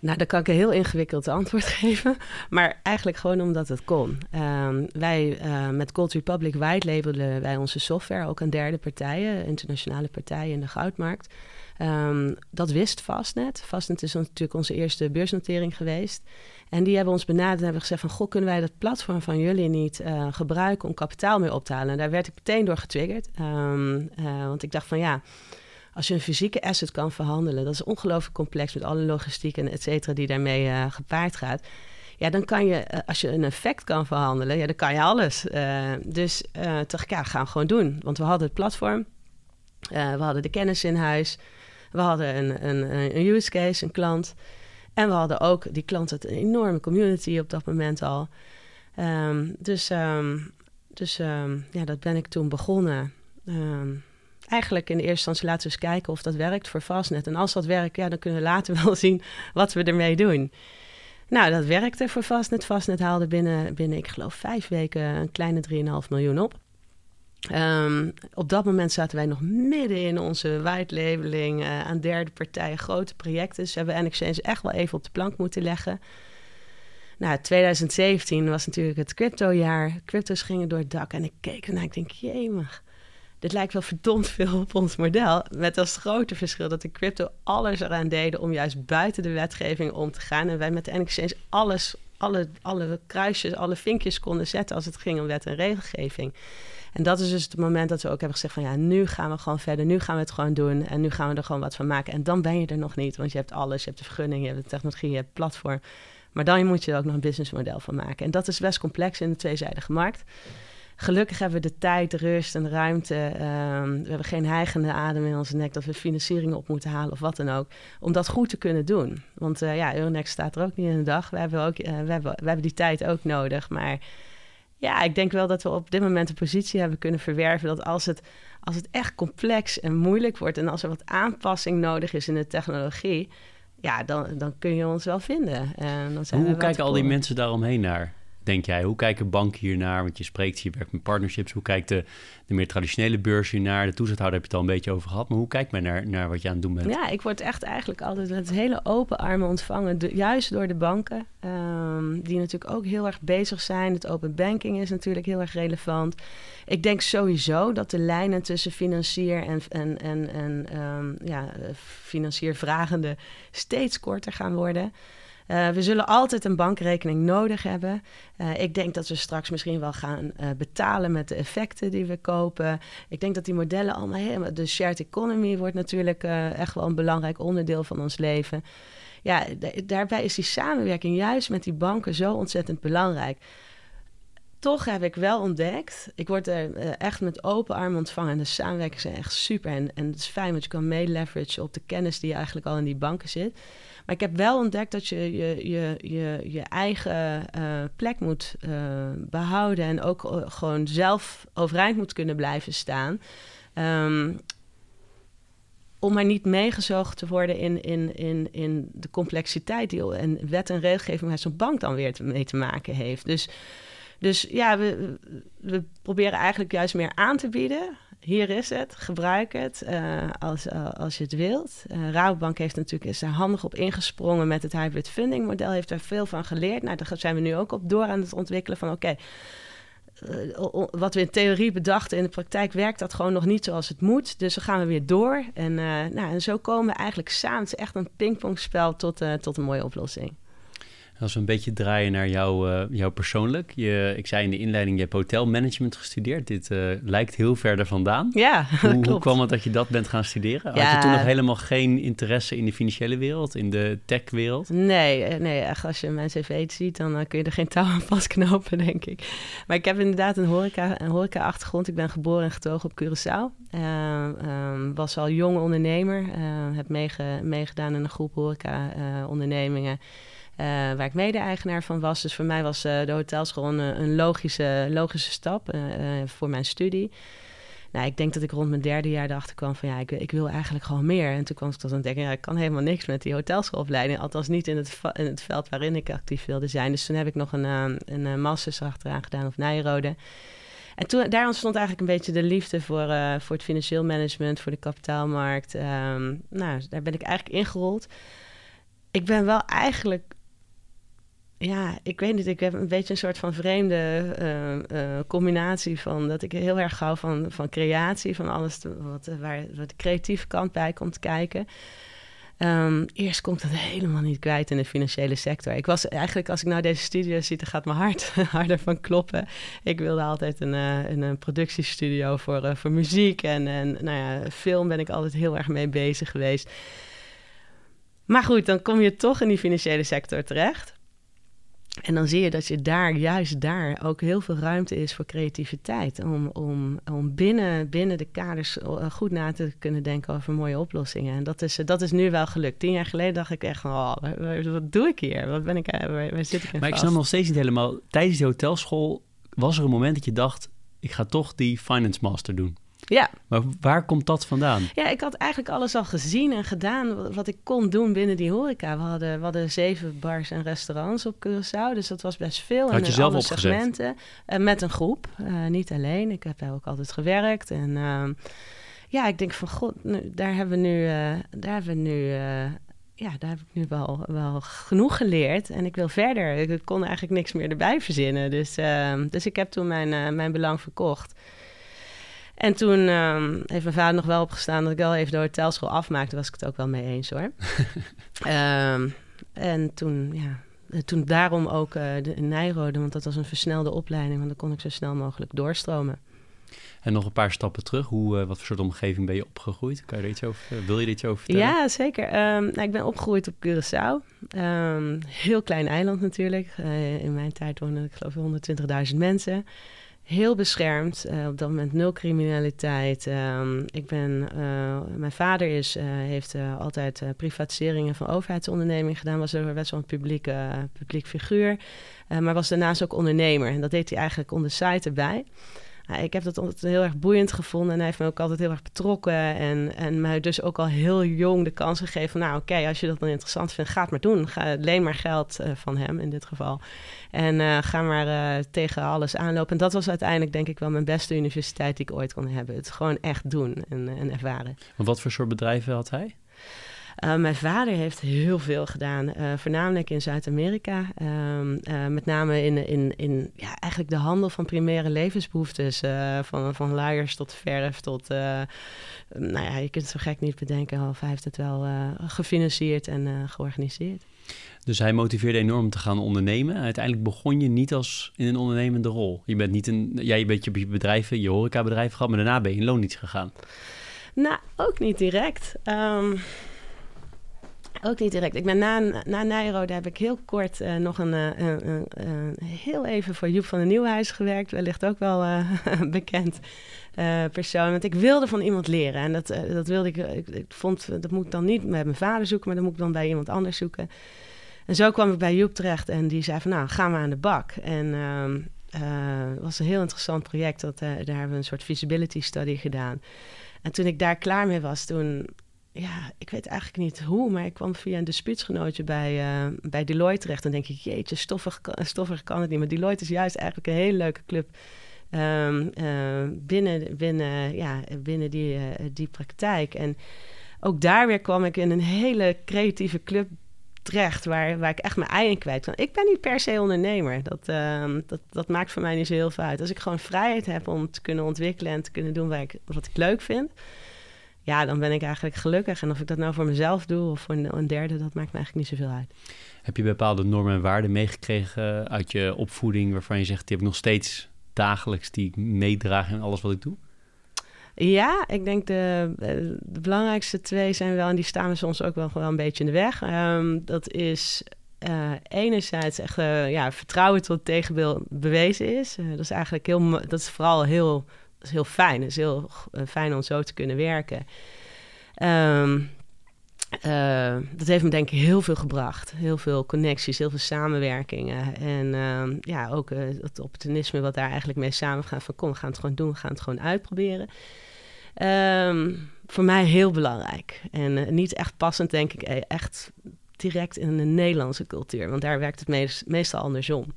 Nou, daar kan ik een heel ingewikkeld antwoord *laughs* geven. Maar eigenlijk gewoon omdat het kon. Ehm, wij uh, met Gold Republic white labelen wij onze software ook aan derde partijen, internationale partijen in de goudmarkt. Um, dat wist Fastnet. Fastnet is natuurlijk onze eerste beursnotering geweest. En die hebben ons benaderd en hebben gezegd van... goh, kunnen wij dat platform van jullie niet uh, gebruiken om kapitaal mee op te halen? En daar werd ik meteen door getriggerd. Um, uh, want ik dacht van ja, als je een fysieke asset kan verhandelen... dat is ongelooflijk complex met alle logistiek en et cetera die daarmee uh, gepaard gaat... Ja, dan kan je, als je een effect kan verhandelen, ja, dan kan je alles. dus toch, ja, gaan we gewoon doen. Want we hadden het platform, we hadden de kennis in huis... We hadden een, een, een use case, een klant. En we hadden ook, die klant had een enorme community op dat moment al. Um, dus um, dus um, ja, dat ben ik toen begonnen. Eigenlijk in de eerste instantie laten we eens kijken of dat werkt voor Fastnet. En als dat werkt, ja, dan kunnen we later *laughs* wel zien wat we ermee doen. Nou, dat werkte voor Fastnet. Fastnet haalde binnen, binnen ik geloof, vijf weken een kleine 3,5 miljoen op. Um, op dat moment zaten wij nog midden in onze white labeling uh, aan derde partijen, grote projecten. Dus hebben we NXChange echt wel even op de plank moeten leggen. Nou, 2017 was natuurlijk het cryptojaar. Crypto's gingen door het dak en ik keek en ik denk, jemig, dit lijkt wel verdomd veel op ons model. Met als grote verschil dat de crypto alles eraan deden om juist buiten de wetgeving om te gaan. En wij met de alles, alle, alle kruisjes, alle vinkjes konden zetten als het ging om wet en regelgeving. En dat is dus het moment dat we ook hebben gezegd van ja, nu gaan we gewoon verder, nu gaan we het gewoon doen en nu gaan we er gewoon wat van maken. En dan ben je er nog niet, want je hebt alles, je hebt de vergunning, je hebt de technologie, je hebt het platform. Maar dan moet je er ook nog een businessmodel van maken. En dat is best complex in de tweezijdige markt. Gelukkig hebben we de tijd, rust en ruimte. Um, we hebben geen hijgende adem in onze nek dat we financiering op moeten halen of wat dan ook. Om dat goed te kunnen doen. Want uh, ja, Euronext staat er ook niet in de dag. We hebben, ook, uh, we, hebben, we hebben die tijd ook nodig. Maar ja, ik denk wel dat we op dit moment een positie hebben kunnen verwerven dat als het, als het echt complex en moeilijk wordt en als er wat aanpassing nodig is in de technologie, ja, dan, dan kun je ons wel vinden. En dan zijn Hoe kijken al die mensen daaromheen naar? Denk jij? Hoe kijken banken hiernaar? Want je spreekt, je werkt met partnerships. Hoe kijkt de, de meer traditionele beurs hiernaar? De toezichthouder heb je het al een beetje over gehad. Maar hoe kijkt men naar, naar wat je aan het doen bent? Ja, ik word echt eigenlijk altijd met hele open armen ontvangen. juist door de banken. Um, die natuurlijk ook heel erg bezig zijn. Het open banking is natuurlijk heel erg relevant. Ik denk sowieso dat de lijnen tussen financier en, en, en, um, ja, financiervragende steeds korter gaan worden. Uh, we zullen altijd een bankrekening nodig hebben. Uh, ik denk dat we straks misschien wel gaan uh, betalen met de effecten die we kopen. Ik denk dat die modellen allemaal helemaal. De shared economy wordt natuurlijk echt wel een belangrijk onderdeel van ons leven. Ja, daarbij is die samenwerking juist met die banken zo ontzettend belangrijk toch heb ik wel ontdekt, ik word er echt met open armen ontvangen en de samenwerking is echt super. En, en het is fijn, want je kan mee op de kennis die eigenlijk al in die banken zit. Maar ik heb wel ontdekt dat je je, je, je, je eigen uh, plek moet uh, behouden en ook uh, gewoon zelf overeind moet kunnen blijven staan. Um, om maar niet meegezogen te worden in, in, in, in de complexiteit die en wet en regelgeving waar zo'n bank dan weer mee te maken heeft. Dus, dus ja, we, we proberen eigenlijk juist meer aan te bieden hier is het, gebruik het uh, als, uh, als je het wilt. Uh, Rabobank heeft natuurlijk, is er handig op ingesprongen met het hybrid funding model, heeft daar veel van geleerd. Nou, daar zijn we nu ook op door aan het ontwikkelen van oké, wat we in theorie bedachten, in de praktijk werkt dat gewoon nog niet zoals het moet. Dus dan gaan we weer door. En, nou, en zo komen we eigenlijk samen, echt een pingpongspel tot, tot een mooie oplossing. Als we een beetje draaien naar jou, uh, jou persoonlijk. Je, ik zei in de inleiding, je hebt hotelmanagement gestudeerd. Dit uh, lijkt heel verder vandaan. Ja, *laughs* hoe, klopt. hoe kwam het dat je dat bent gaan studeren? Ja. Had je toen nog helemaal geen interesse in de financiële wereld, in de techwereld? Nee, eh, nee echt, als je mijn cv ziet, dan kun je er geen touw aan *laughs* vastknopen, denk ik. Maar ik heb inderdaad een horeca, een horeca achtergrond. Ik ben geboren en getogen op Curaçao. Um, was al jong ondernemer. heb meege, meegedaan in een groep horeca ondernemingen. Uh, waar ik mede-eigenaar van was. Dus voor mij was uh, de hotelschool een, een, logische, logische stap voor mijn studie. Nou, ik denk dat ik rond mijn derde jaar erachter kwam van ja, ik, ik wil eigenlijk gewoon meer. En toen kwam ik tot een denken, ja, ik kan helemaal niks met die hotelschoolopleiding. Althans niet in het, in het veld waarin ik actief wilde zijn. Dus toen heb ik nog een, een masters achteraan gedaan op Nijrode. En toen, daar ontstond eigenlijk een beetje de liefde voor, voor het financieel management, voor de kapitaalmarkt. Um, nou, daar ben ik eigenlijk ingerold. ik ben wel eigenlijk ja, ik weet niet. Ik heb een beetje een soort van vreemde eh, eh, combinatie van dat ik heel erg hou van, van creatie, van alles wat, waar, wat de creatieve kant bij komt kijken. Um, eerst komt dat helemaal niet kwijt in de financiële sector. Ik was eigenlijk, als ik nou deze studio zie, dan gaat mijn hart *laughs* harder van kloppen. Ik wilde altijd een, een, productiestudio voor, voor muziek en, en nou ja, film ben ik altijd heel erg mee bezig geweest. Maar goed, dan kom je toch in die financiële sector terecht. En dan zie je dat je daar, juist daar, ook heel veel ruimte is voor creativiteit. Om, om, om binnen, binnen de kaders eh, goed na te kunnen denken over mooie oplossingen. En dat is, dat is nu wel gelukt. Tien jaar geleden dacht ik echt van, oh, wat doe ik hier? Wat ben ik, eh, waar, waar zit ik in Maar ik snap nog steeds niet helemaal, tijdens die hotelschool was er een moment dat je dacht, ik ga toch die finance master doen. Ja. Maar waar komt dat vandaan? Ja, ik had eigenlijk alles al gezien en gedaan wat ik kon doen binnen die horeca. We hadden, we hadden zeven bars en restaurants op Curaçao, dus dat was best veel. Had je zelf alle opgezet? segmenten. Uh, met een groep, uh, niet alleen. Ik heb daar ook altijd gewerkt. En uh, ja, ik denk van god, nu, daar hebben we nu, daar hebben we nu ja, daar heb ik nu wel, wel genoeg geleerd. En ik wil verder. Ik kon eigenlijk niks meer erbij verzinnen. Dus, dus ik heb toen mijn, mijn belang verkocht. En toen um, heeft mijn vader nog wel opgestaan dat ik wel even de hotelschool afmaakte. was ik het ook wel mee eens hoor. um, *laughs* en toen, ja, toen daarom ook uh, de, in Nijrode, want dat was een versnelde opleiding. Want dan kon ik zo snel mogelijk doorstromen. En nog een paar stappen terug. Hoe, uh, wat voor soort omgeving ben je opgegroeid? Kan je er iets over, uh, wil je er iets over vertellen? Ja, zeker. Um, nou, ik ben opgegroeid op Curaçao. Um, heel klein eiland natuurlijk. Uh, in mijn tijd woonden ik geloof ik 120.000 mensen heel beschermd. Uh, op dat moment nul criminaliteit. Um, ik ben, uh, mijn vader is, uh, heeft altijd privatiseringen van overheidsondernemingen gedaan. Was er best wel een publiek, publiek figuur. maar was daarnaast ook ondernemer. En dat deed hij eigenlijk on the site erbij. Ik heb dat altijd heel erg boeiend gevonden. En hij heeft me ook altijd heel erg betrokken. En, en mij dus ook al heel jong de kans gegeven van... nou oké, als je dat dan interessant vindt, ga het maar doen. Ga, leen maar geld van hem in dit geval. En uh, ga maar uh, tegen alles aanlopen. En dat was uiteindelijk denk ik wel mijn beste universiteit die ik ooit kon hebben. Het gewoon echt doen en, en ervaren. Want wat voor soort bedrijven had hij? Uh, mijn vader heeft heel veel gedaan, uh, voornamelijk in Zuid-Amerika. Uh, met name in, in, in ja, eigenlijk de handel van primaire levensbehoeftes. van, van luiers tot verf tot... nou ja, je kunt het zo gek niet bedenken. Of hij heeft het wel gefinancierd en georganiseerd. Dus hij motiveerde enorm te gaan ondernemen. Uiteindelijk begon je niet als in een ondernemende rol. Je bent niet een, ja, je bent je bedrijven, je horecabedrijf gehad, maar daarna ben je in loondienst gegaan. Nou, ook niet direct. Um, ook niet direct. Ik ben na, na Nijrode heb ik heel kort uh, nog een, uh, uh, heel even voor Joep van den Nieuwhuis gewerkt. Wellicht ook wel *laughs* bekend persoon. Want ik wilde van iemand leren. En dat, dat wilde ik, ik, vond, dat moet ik dan niet met mijn vader zoeken, maar dat moet ik dan bij iemand anders zoeken. En zo kwam ik bij Joep terecht en die zei van nou, gaan we aan de bak. En uh, het was een heel interessant project. Dat, daar hebben we een soort feasibility study gedaan. En toen ik daar klaar mee was, toen... Ja, ik weet eigenlijk niet hoe, maar ik kwam via een dispuutsgenootje bij, uh, bij Deloitte terecht. En denk ik, jeetje, stoffig, stoffig kan het niet. Maar Deloitte is juist eigenlijk een hele leuke club... Um, binnen, binnen, ja, binnen die, die praktijk. En ook daar weer kwam ik in een hele creatieve club terecht waar, waar ik echt mijn ei kwijt kan. Ik ben niet per se ondernemer. Dat, uh, dat, dat maakt voor mij niet zo heel veel uit. Als ik gewoon vrijheid heb om te kunnen ontwikkelen en te kunnen doen waar ik, wat ik leuk vind, ja, dan ben ik eigenlijk gelukkig. En of ik dat nou voor mezelf doe of voor een, een derde, dat maakt me eigenlijk niet zoveel uit. Heb je bepaalde normen en waarden meegekregen uit je opvoeding waarvan je zegt, die heb ik nog steeds dagelijks, die ik meedraag in alles wat ik doe? Ja, ik denk de, eh, de, belangrijkste twee zijn wel, en die staan we soms ook wel, wel een beetje in de weg. Um, dat is uh, enerzijds echt uh, ja, vertrouwen tot het tegenbeeld bewezen is. Uh, dat is eigenlijk heel, dat is vooral heel, is heel fijn. Is heel fijn om zo te kunnen werken. Um, dat heeft me denk ik heel veel gebracht. Heel veel connecties, heel veel samenwerkingen. En uh, ja, ook uh, het opportunisme wat daar eigenlijk mee samengaat. Van kom, we gaan het gewoon doen, we gaan het gewoon uitproberen. Um, voor mij heel belangrijk. En niet echt passend, denk ik, echt direct in de Nederlandse cultuur. Want daar werkt het meest, meestal andersom.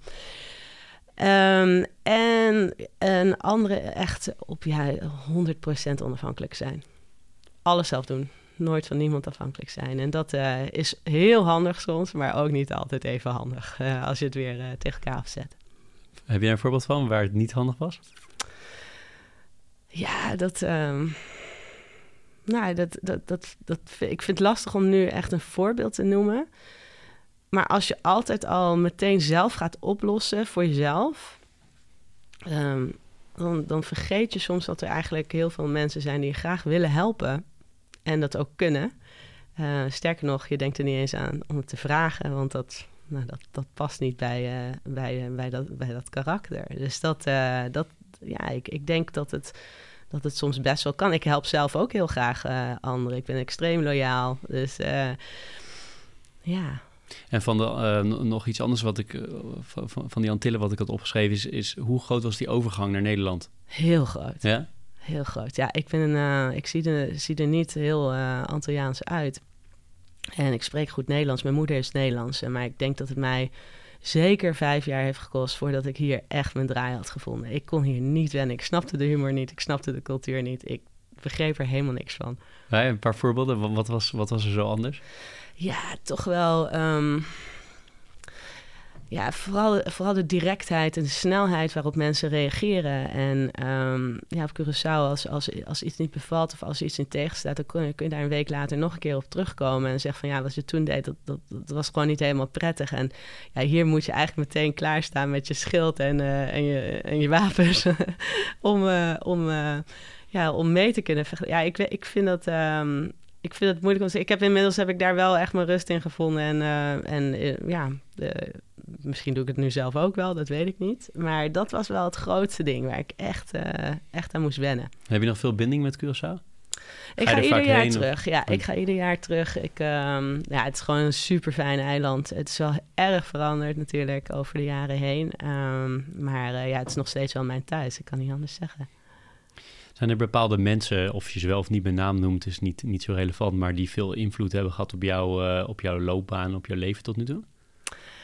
Um, en een andere echt op ja, 100% onafhankelijk zijn. Alles zelf doen. nooit van niemand afhankelijk zijn. En dat uh, is heel handig soms, maar ook niet altijd even handig uh, als je het weer uh, tegen elkaar afzet. Heb jij een voorbeeld van waar het niet handig was? Ja, dat. Um, nou, dat, dat, dat, dat, ik vind het lastig om nu echt een voorbeeld te noemen. Maar als je altijd al meteen zelf gaat oplossen voor jezelf, um, dan, vergeet je soms dat er eigenlijk heel veel mensen zijn die je graag willen helpen en dat ook kunnen. Uh, sterker nog, je denkt er niet eens aan om het te vragen, want dat, nou, dat, dat past niet bij, uh, bij, uh, bij, dat, bij dat karakter. Dus dat, dat ja, ik, ik denk dat het, dat het soms best wel kan. Ik help zelf ook heel graag anderen. Ik ben extreem loyaal. Dus ja. En van de, nog iets anders wat ik van, van die Antillen wat ik had opgeschreven is, is hoe groot was die overgang naar Nederland? Heel groot. Ja? Heel groot. Ja, ik, ben een, ik zie, er, zie er niet heel Antilliaans uit. En ik spreek goed Nederlands. Mijn moeder is Nederlands. Maar ik denk dat het mij zeker vijf jaar heeft gekost voordat ik hier echt mijn draai had gevonden. Ik kon hier niet wennen. Ik snapte de humor niet. Ik snapte de cultuur niet. Ik begreep er helemaal niks van. Ja, een paar voorbeelden. Wat was, wat was er zo anders? Ja, toch wel. Um, ja, vooral, vooral de directheid en de snelheid waarop mensen reageren. En um, ja, op Curaçao, als, als, als iets niet bevalt of als iets in tegenstaat, dan kun je, kun je daar een week later nog een keer op terugkomen en zeggen van ja, wat je toen deed, dat, dat, dat was gewoon niet helemaal prettig. En ja, hier moet je eigenlijk meteen klaarstaan met je schild en, uh, en, je, en je wapens *laughs* om, uh, om, uh, ja, om mee te kunnen. Ja, ik, ik vind dat. Um, ik vind het moeilijk om te Ik heb inmiddels heb ik daar wel echt mijn rust in gevonden. En, uh, en uh, ja, de, misschien doe ik het nu zelf ook wel, dat weet ik niet. Maar dat was wel het grootste ding waar ik echt, uh, echt aan moest wennen. Heb je nog veel binding met Curaçao? Ik ga, ieder jaar terug. Ja, ik ga ieder jaar terug. Ik, um, ja, het is gewoon een super fijn eiland. Het is wel erg veranderd natuurlijk over de jaren heen. Um, maar ja, het is nog steeds wel mijn thuis. Ik kan niet anders zeggen. Zijn er bepaalde mensen, of je ze wel of niet bij naam noemt, is niet, niet zo relevant, maar die veel invloed hebben gehad op, jou, uh, op jouw loopbaan, op jouw leven tot nu toe?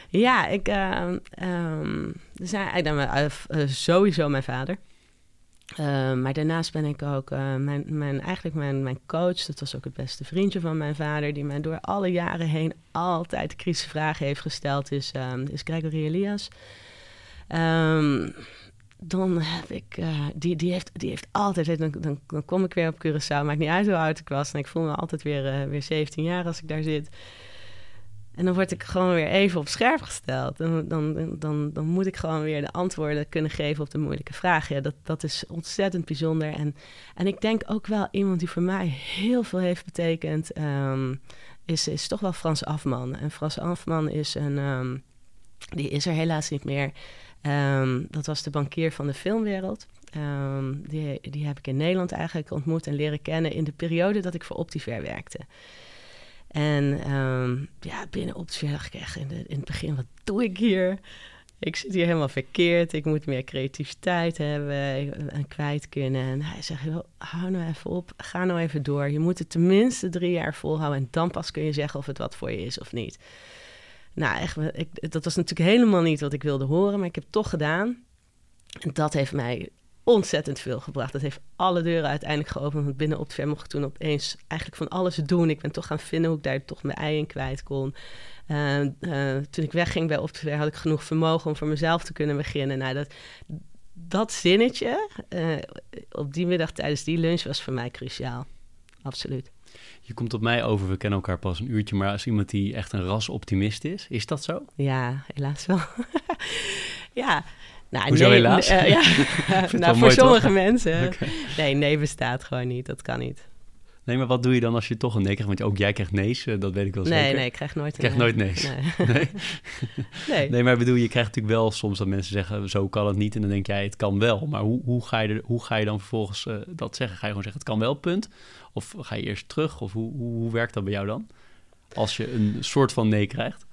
Ja, ik, uh, um, zijn eigenlijk uh, sowieso mijn vader. maar daarnaast ben ik ook mijn, mijn, eigenlijk mijn, mijn coach. Dat was ook het beste vriendje van mijn vader, die mij door alle jaren heen altijd kritische vragen heeft gesteld, is, um, is Gregory Elias. Um, dan heb ik, uh, die, die, heeft, die heeft altijd, dan, dan, dan kom ik weer op Curaçao, maakt niet uit hoe oud ik was. En ik voel me altijd weer, uh, weer 17 jaar als ik daar zit. En dan word ik gewoon weer even op scherp gesteld. Dan, dan, dan, dan moet ik gewoon weer de antwoorden kunnen geven op de moeilijke vragen. Ja, dat, dat is ontzettend bijzonder. En, en ik denk ook wel iemand die voor mij heel veel heeft betekend, um, is, is toch wel Frans Afman. En Frans Afman is een, um, die is er helaas niet meer. Um, dat was de bankier van de filmwereld. Um, die, die heb ik in Nederland eigenlijk ontmoet en leren kennen in de periode dat ik voor Optiver werkte. En um, ja, binnen Optiver dacht ik echt in, in het begin, wat doe ik hier? Ik zit hier helemaal verkeerd. Ik moet meer creativiteit hebben en kwijt kunnen. En hij zegt, hou nou even op. Ga nou even door. Je moet het tenminste drie jaar volhouden. En dan pas kun je zeggen of het wat voor je is of niet. Nou, echt, ik, dat was natuurlijk helemaal niet wat ik wilde horen, maar ik heb het toch gedaan. En dat heeft mij ontzettend veel gebracht. Dat heeft alle deuren uiteindelijk geopend. Want binnen op mocht ik toen opeens eigenlijk van alles doen. Ik ben toch gaan vinden hoe ik daar toch mijn ei in kwijt kon. Uh, uh, toen ik wegging bij Optfair had ik genoeg vermogen om voor mezelf te kunnen beginnen. Nou, dat, dat zinnetje uh, op die middag tijdens die lunch was voor mij cruciaal. Absoluut. Je komt op mij over, we kennen elkaar pas een uurtje, maar als iemand die echt een rasoptimist is, is dat zo? Ja, helaas wel. *laughs* ja. Nou, Hoezo nee, helaas? Uh, ja. *laughs* *laughs* nou, voor sommige mensen. Okay. Nee, nee bestaat gewoon niet. Dat kan niet. Nee, maar wat doe je dan als je toch een nee krijgt? Want ook jij krijgt nee's, eh, dat weet ik wel nee, zeker. Nee, ik krijg nooit een krijg nooit nee's. Nee. nee. nee. nee. maar bedoel, je krijgt natuurlijk wel soms dat mensen zeggen, zo kan het niet. En dan denk jij, het kan wel. Maar hoe, hoe, ga, je er, hoe ga je dan vervolgens uh, dat zeggen? Ga je gewoon zeggen, het kan wel, punt? Of ga je eerst terug? Of hoe, hoe, hoe werkt dat bij jou dan? Als je een soort van nee krijgt?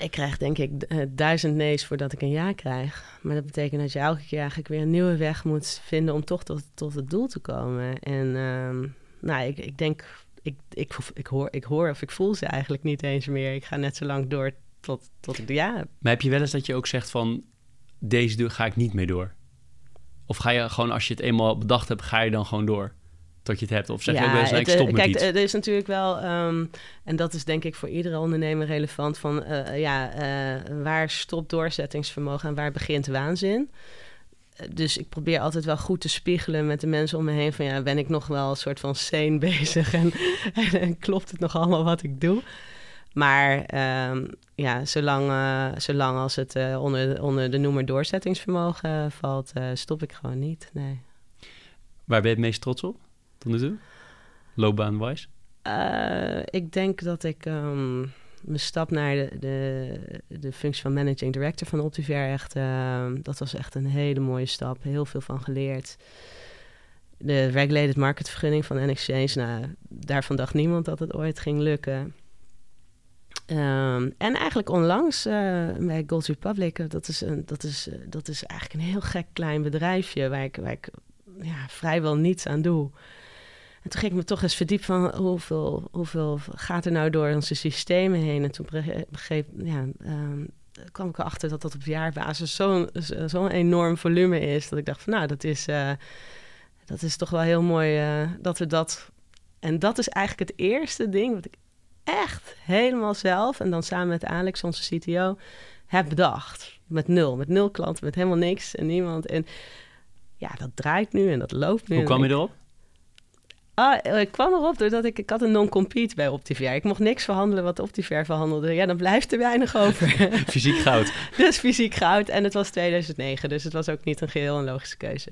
Ik krijg denk ik duizend nee's voordat ik een ja krijg. Maar dat betekent dat je elke keer eigenlijk weer een nieuwe weg moet vinden om toch tot, tot het doel te komen. En um, nou, ik, ik denk, ik, ik, ik, hoor, ik hoor of ik voel ze eigenlijk niet eens meer. Ik ga net zo lang door tot, tot ik de ja heb. Maar heb je wel eens dat je ook zegt van, deze deur ga ik niet mee door? Of ga je gewoon, als je het eenmaal bedacht hebt, ga je dan gewoon door? Tot je het hebt? Of zeg je ook wel eens, ik het, stop met kijk, iets? er is natuurlijk wel, ehm, en dat is denk ik voor iedere ondernemer relevant, van eh, ja, eh, waar stopt doorzettingsvermogen en waar begint waanzin? Eh, Dus ik probeer altijd wel goed te spiegelen met de mensen om me heen. Van ja, ben ik nog wel een soort van sane *laughs* bezig en, en, klopt het nog allemaal wat ik doe? Maar ehm, ja, zolang, eh, zolang als het eh, onder, onder de noemer doorzettingsvermogen valt, eh, stop ik gewoon niet. Nee. Waar ben je het meest trots op tot nu toe? Loopbaanwijs? Eh, ik denk dat ik ehm, mijn stap naar de, de, de functie van managing director van Optiver echt... ehm, dat was echt een hele mooie stap. Heel veel van geleerd. De regulated market vergunning van NXChange... Nou, daarvan dacht niemand dat het ooit ging lukken. Ehm, en eigenlijk onlangs eh, bij Gold Republic... eh, Dat is, een, dat, is, dat is eigenlijk een heel gek klein bedrijfje... waar ik, waar ik ja, vrijwel niets aan doe... En toen ging ik me toch eens verdiepen van hoeveel, hoeveel gaat er nou door onze systemen heen. En toen begreep, ja, ehm, kwam ik erachter dat dat op jaarbasis zo'n zo'n enorm volume is. Dat ik dacht van nou, dat is, eh, dat is toch wel heel mooi eh, dat we dat... En dat is eigenlijk het eerste ding wat ik echt helemaal zelf... en dan samen met Alex, onze CTO, heb bedacht. Met nul, met nul klanten, met helemaal niks en niemand. En ja, dat draait nu en dat loopt nu. Hoe kwam je erop? Ah, ik kwam erop doordat ik, ik had een non-compete bij Optiver. Ik mocht niks verhandelen wat Optiver verhandelde. Ja, dan blijft er weinig over. *laughs* Fysiek goud. *laughs* dus fysiek goud. En het was 2009, dus het was ook niet een geheel een logische keuze.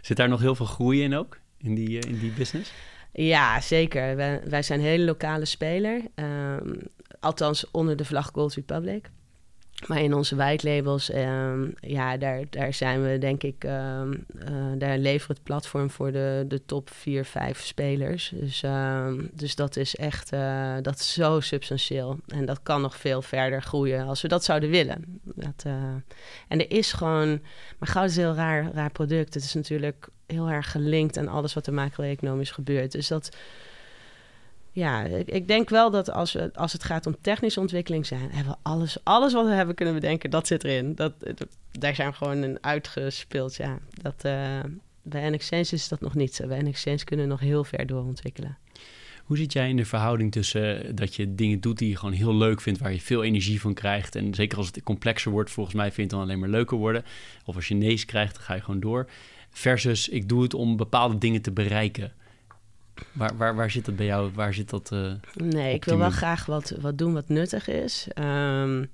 Zit daar nog heel veel groei in ook? In die, eh, in die business? Ja, zeker. Wij, wij zijn een hele lokale speler. Ehm, althans onder de vlag Gold Republic. Maar in onze white labels, ehm, ja, daar, daar zijn we denk ik, ehm, eh, daar leveren het platform voor de, de top 4, 5 spelers. Dus, ehm, dus dat is echt, eh, dat is zo substantieel. En dat kan nog veel verder groeien als we dat zouden willen. Dat, eh, en er is gewoon, maar goud is een heel raar, raar product. Het is natuurlijk heel erg gelinkt aan alles wat er macro-economisch gebeurt. Dus dat, ja, ik, denk wel dat als, we, als het gaat om technische ontwikkeling zijn, hebben we alles, alles wat we hebben kunnen bedenken, dat zit erin. Dat, dat- daar zijn we gewoon een uitgespeeld, ja. Dat, eh, bij NXChange is dat nog niet zo. Bij NXChange kunnen we nog heel ver doorontwikkelen. Hoe zit jij in de verhouding tussen eh, dat je dingen doet die je gewoon heel leuk vindt, waar je veel energie van krijgt. En zeker als het complexer wordt, volgens mij vind je het dan alleen maar leuker worden. Of als je nee's krijgt, dan ga je gewoon door. Versus ik doe het om bepaalde dingen te bereiken. Waar, waar, waar zit dat bij jou? Waar zit dat? eh, Nee, ik wil wel graag wat, wat doen wat nuttig is. Ehm,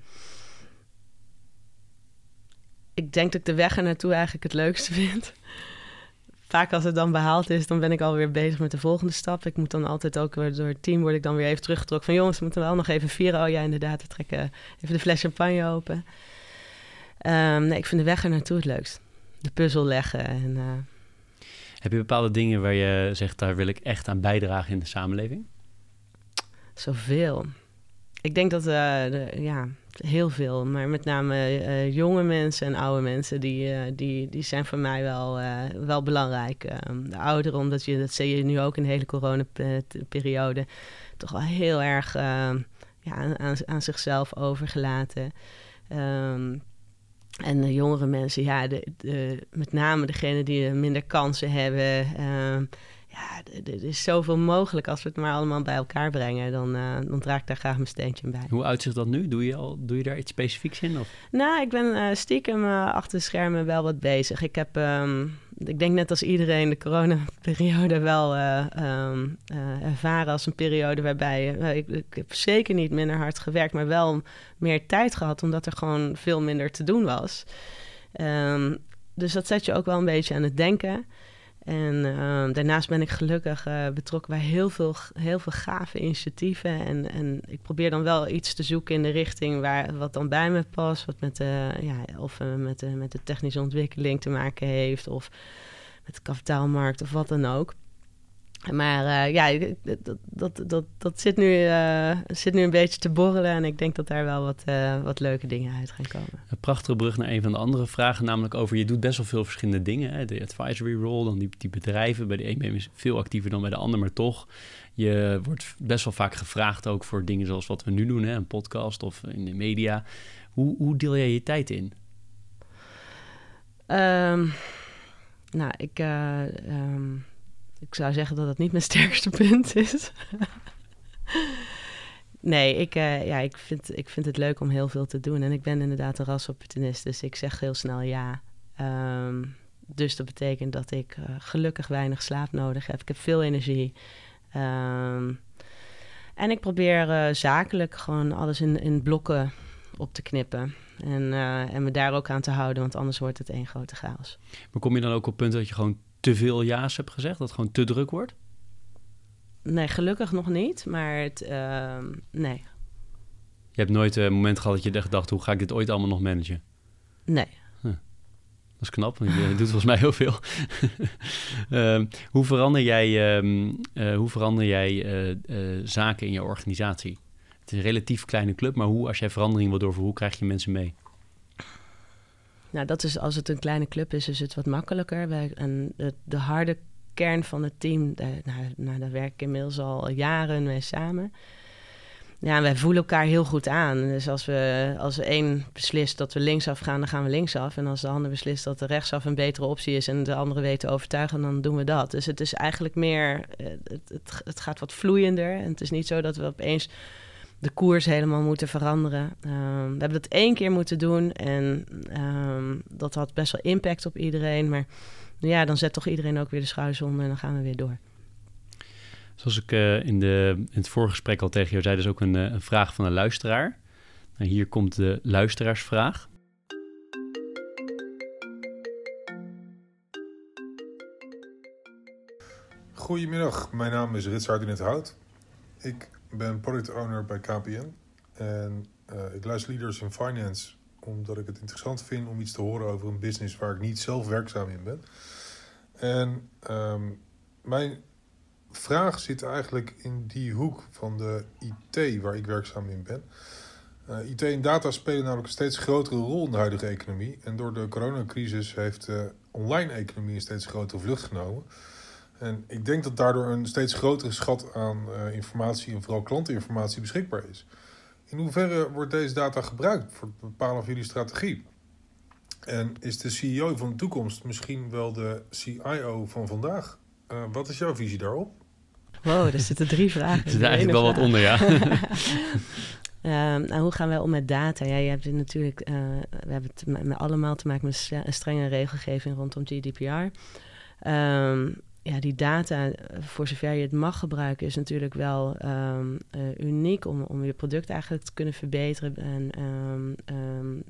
ik denk dat ik de weg er naartoe eigenlijk het leukste *laughs* vind. Vaak als het dan behaald is, dan ben ik alweer bezig met de volgende stap. Ik moet dan altijd ook weer door het team word ik dan weer even teruggetrokken van jongens, we moeten wel nog even vieren. Oh ja, inderdaad, we trekken even de fles champagne open. Ehm, nee, ik vind de weg er naartoe het leukst. De puzzel leggen en eh, heb je bepaalde dingen waar je zegt, daar wil ik echt aan bijdragen in de samenleving? Zoveel. Ik denk dat, eh, de- ja, heel veel. Maar met name eh, jonge mensen en oude mensen, die, eh, die, die zijn voor mij wel, wel belangrijk. Ehm, de ouderen, omdat je, dat zie je nu ook in de hele coronaperiode, toch wel heel erg ehm, ja, aan, zichzelf overgelaten. Ehm, en de jongere mensen, ja, de, de, met name degene die minder kansen hebben. ehm, ja, er is zoveel mogelijk als we het maar allemaal bij elkaar brengen. Dan, dan draag ik daar graag mijn steentje bij. Hoe uitzicht dat nu? Doe je, al, doe je daar iets specifieks in? Of? Nou, ik ben eh, stiekem eh, achter de schermen wel wat bezig. Ik heb, ehm, ik denk net als iedereen, de coronaperiode wel eh, ehm, eh, ervaren als een periode waarbij eh, ik, ik heb zeker niet minder hard gewerkt, maar wel meer tijd gehad, omdat er gewoon veel minder te doen was. Ehm, dus dat zet je ook wel een beetje aan het denken. En ehm, daarnaast ben ik gelukkig eh, betrokken bij heel veel, heel veel gave initiatieven. En, en ik probeer dan wel iets te zoeken in de richting waar, wat dan bij me past. Wat met de, ja, of eh, met, de, met de technische ontwikkeling te maken heeft. Of met de kapitaalmarkt of wat dan ook. Maar eh, ja, dat, dat, dat, dat zit, nu, eh, zit nu een beetje te borrelen. En ik denk dat daar wel wat, eh, wat leuke dingen uit gaan komen. Een prachtige brug naar een van de andere vragen, namelijk over je doet best wel veel verschillende dingen. Hè? De advisory role, dan die, die bedrijven. Bij de een ben je veel actiever dan bij de ander, maar toch. Je wordt best wel vaak gevraagd ook voor dingen zoals wat we nu doen, hè? een podcast of in de media. Hoe, hoe deel jij je tijd in? Ehm, nou, ik, eh, ehm, ik zou zeggen dat dat niet mijn *laughs* sterkste punt is. nee, ik, uh, ja, ik, vind, ik vind het leuk om heel veel te doen. En ik ben inderdaad een rasopportunist, dus ik zeg heel snel ja. Um, dus dat betekent dat ik uh, gelukkig weinig slaap nodig heb. Ik heb veel energie. Um, en ik probeer uh, zakelijk gewoon alles in, in blokken op te knippen. En, en me daar ook aan te houden, want anders wordt het één grote chaos. Maar kom je dan ook op het punt dat je gewoon te veel ja's hebt gezegd? Dat het gewoon te druk wordt? Nee, gelukkig nog niet, maar het, uh, nee. Je hebt nooit een moment gehad dat je gedacht, hoe ga ik dit ooit allemaal nog managen? Nee. Dat is knap, want je *laughs* doet volgens mij heel veel. uh, *laughs* hoe verander jij, uh, uh, hoe verander jij eh, zaken in je organisatie? Het is een relatief kleine club, maar hoe, als jij verandering wil doorvoeren, hoe krijg je mensen mee? Nou, dat is als het een kleine club is, is het wat makkelijker. Wij, en de, de, harde kern van het team, daar, nou, nou, daar werk ik inmiddels al jaren mee samen. Ja, wij voelen elkaar heel goed aan. Dus als we als een beslist dat we linksaf gaan, dan gaan we linksaf. En als de ander beslist dat de rechtsaf een betere optie is en de andere weet te overtuigen, dan doen we dat. Dus het is eigenlijk meer, eh, het, het, het gaat wat vloeiender. En het is niet zo dat we opeens de koers helemaal moeten veranderen. Um, we hebben dat één keer moeten doen en um, dat had best wel impact op iedereen. Maar ja, dan zet toch iedereen ook weer de schouders onder en dan gaan we weer door. Zoals ik uh, in, de, in het voorgesprek al tegen jou zei, dus ook een, een vraag van een luisteraar. Nou, hier komt de luisteraarsvraag. Goedemiddag, mijn naam is Ritsard in het Hout. Ik ben product owner bij KPN en uh, ik luister Leaders in Finance omdat ik het interessant vind om iets te horen over een business waar ik niet zelf werkzaam in ben. En um, mijn vraag zit eigenlijk in die hoek van de IT waar ik werkzaam in ben. Uh, IT en data spelen namelijk een steeds grotere rol in de huidige economie. En door de coronacrisis heeft de online economie een steeds grotere vlucht genomen. En ik denk dat daardoor een steeds grotere schat aan uh, informatie en vooral klantinformatie beschikbaar is. In hoeverre wordt deze data gebruikt voor het bepalen van jullie strategie? En is de CEO van de toekomst misschien wel de CIO van vandaag? Uh, wat is jouw visie daarop? Wow, er zitten drie vragen. Er *laughs* zit eigenlijk wel wat onder, ja. Um, *laughs* *laughs* nou, hoe gaan wij om met data? Ja, je hebt natuurlijk, uh, we hebben het met, met allemaal te maken met een strenge regelgeving rondom GDPR. Um, ja, die data, voor zover je het mag gebruiken, is natuurlijk wel um, uh, uniek om, om je product eigenlijk te kunnen verbeteren en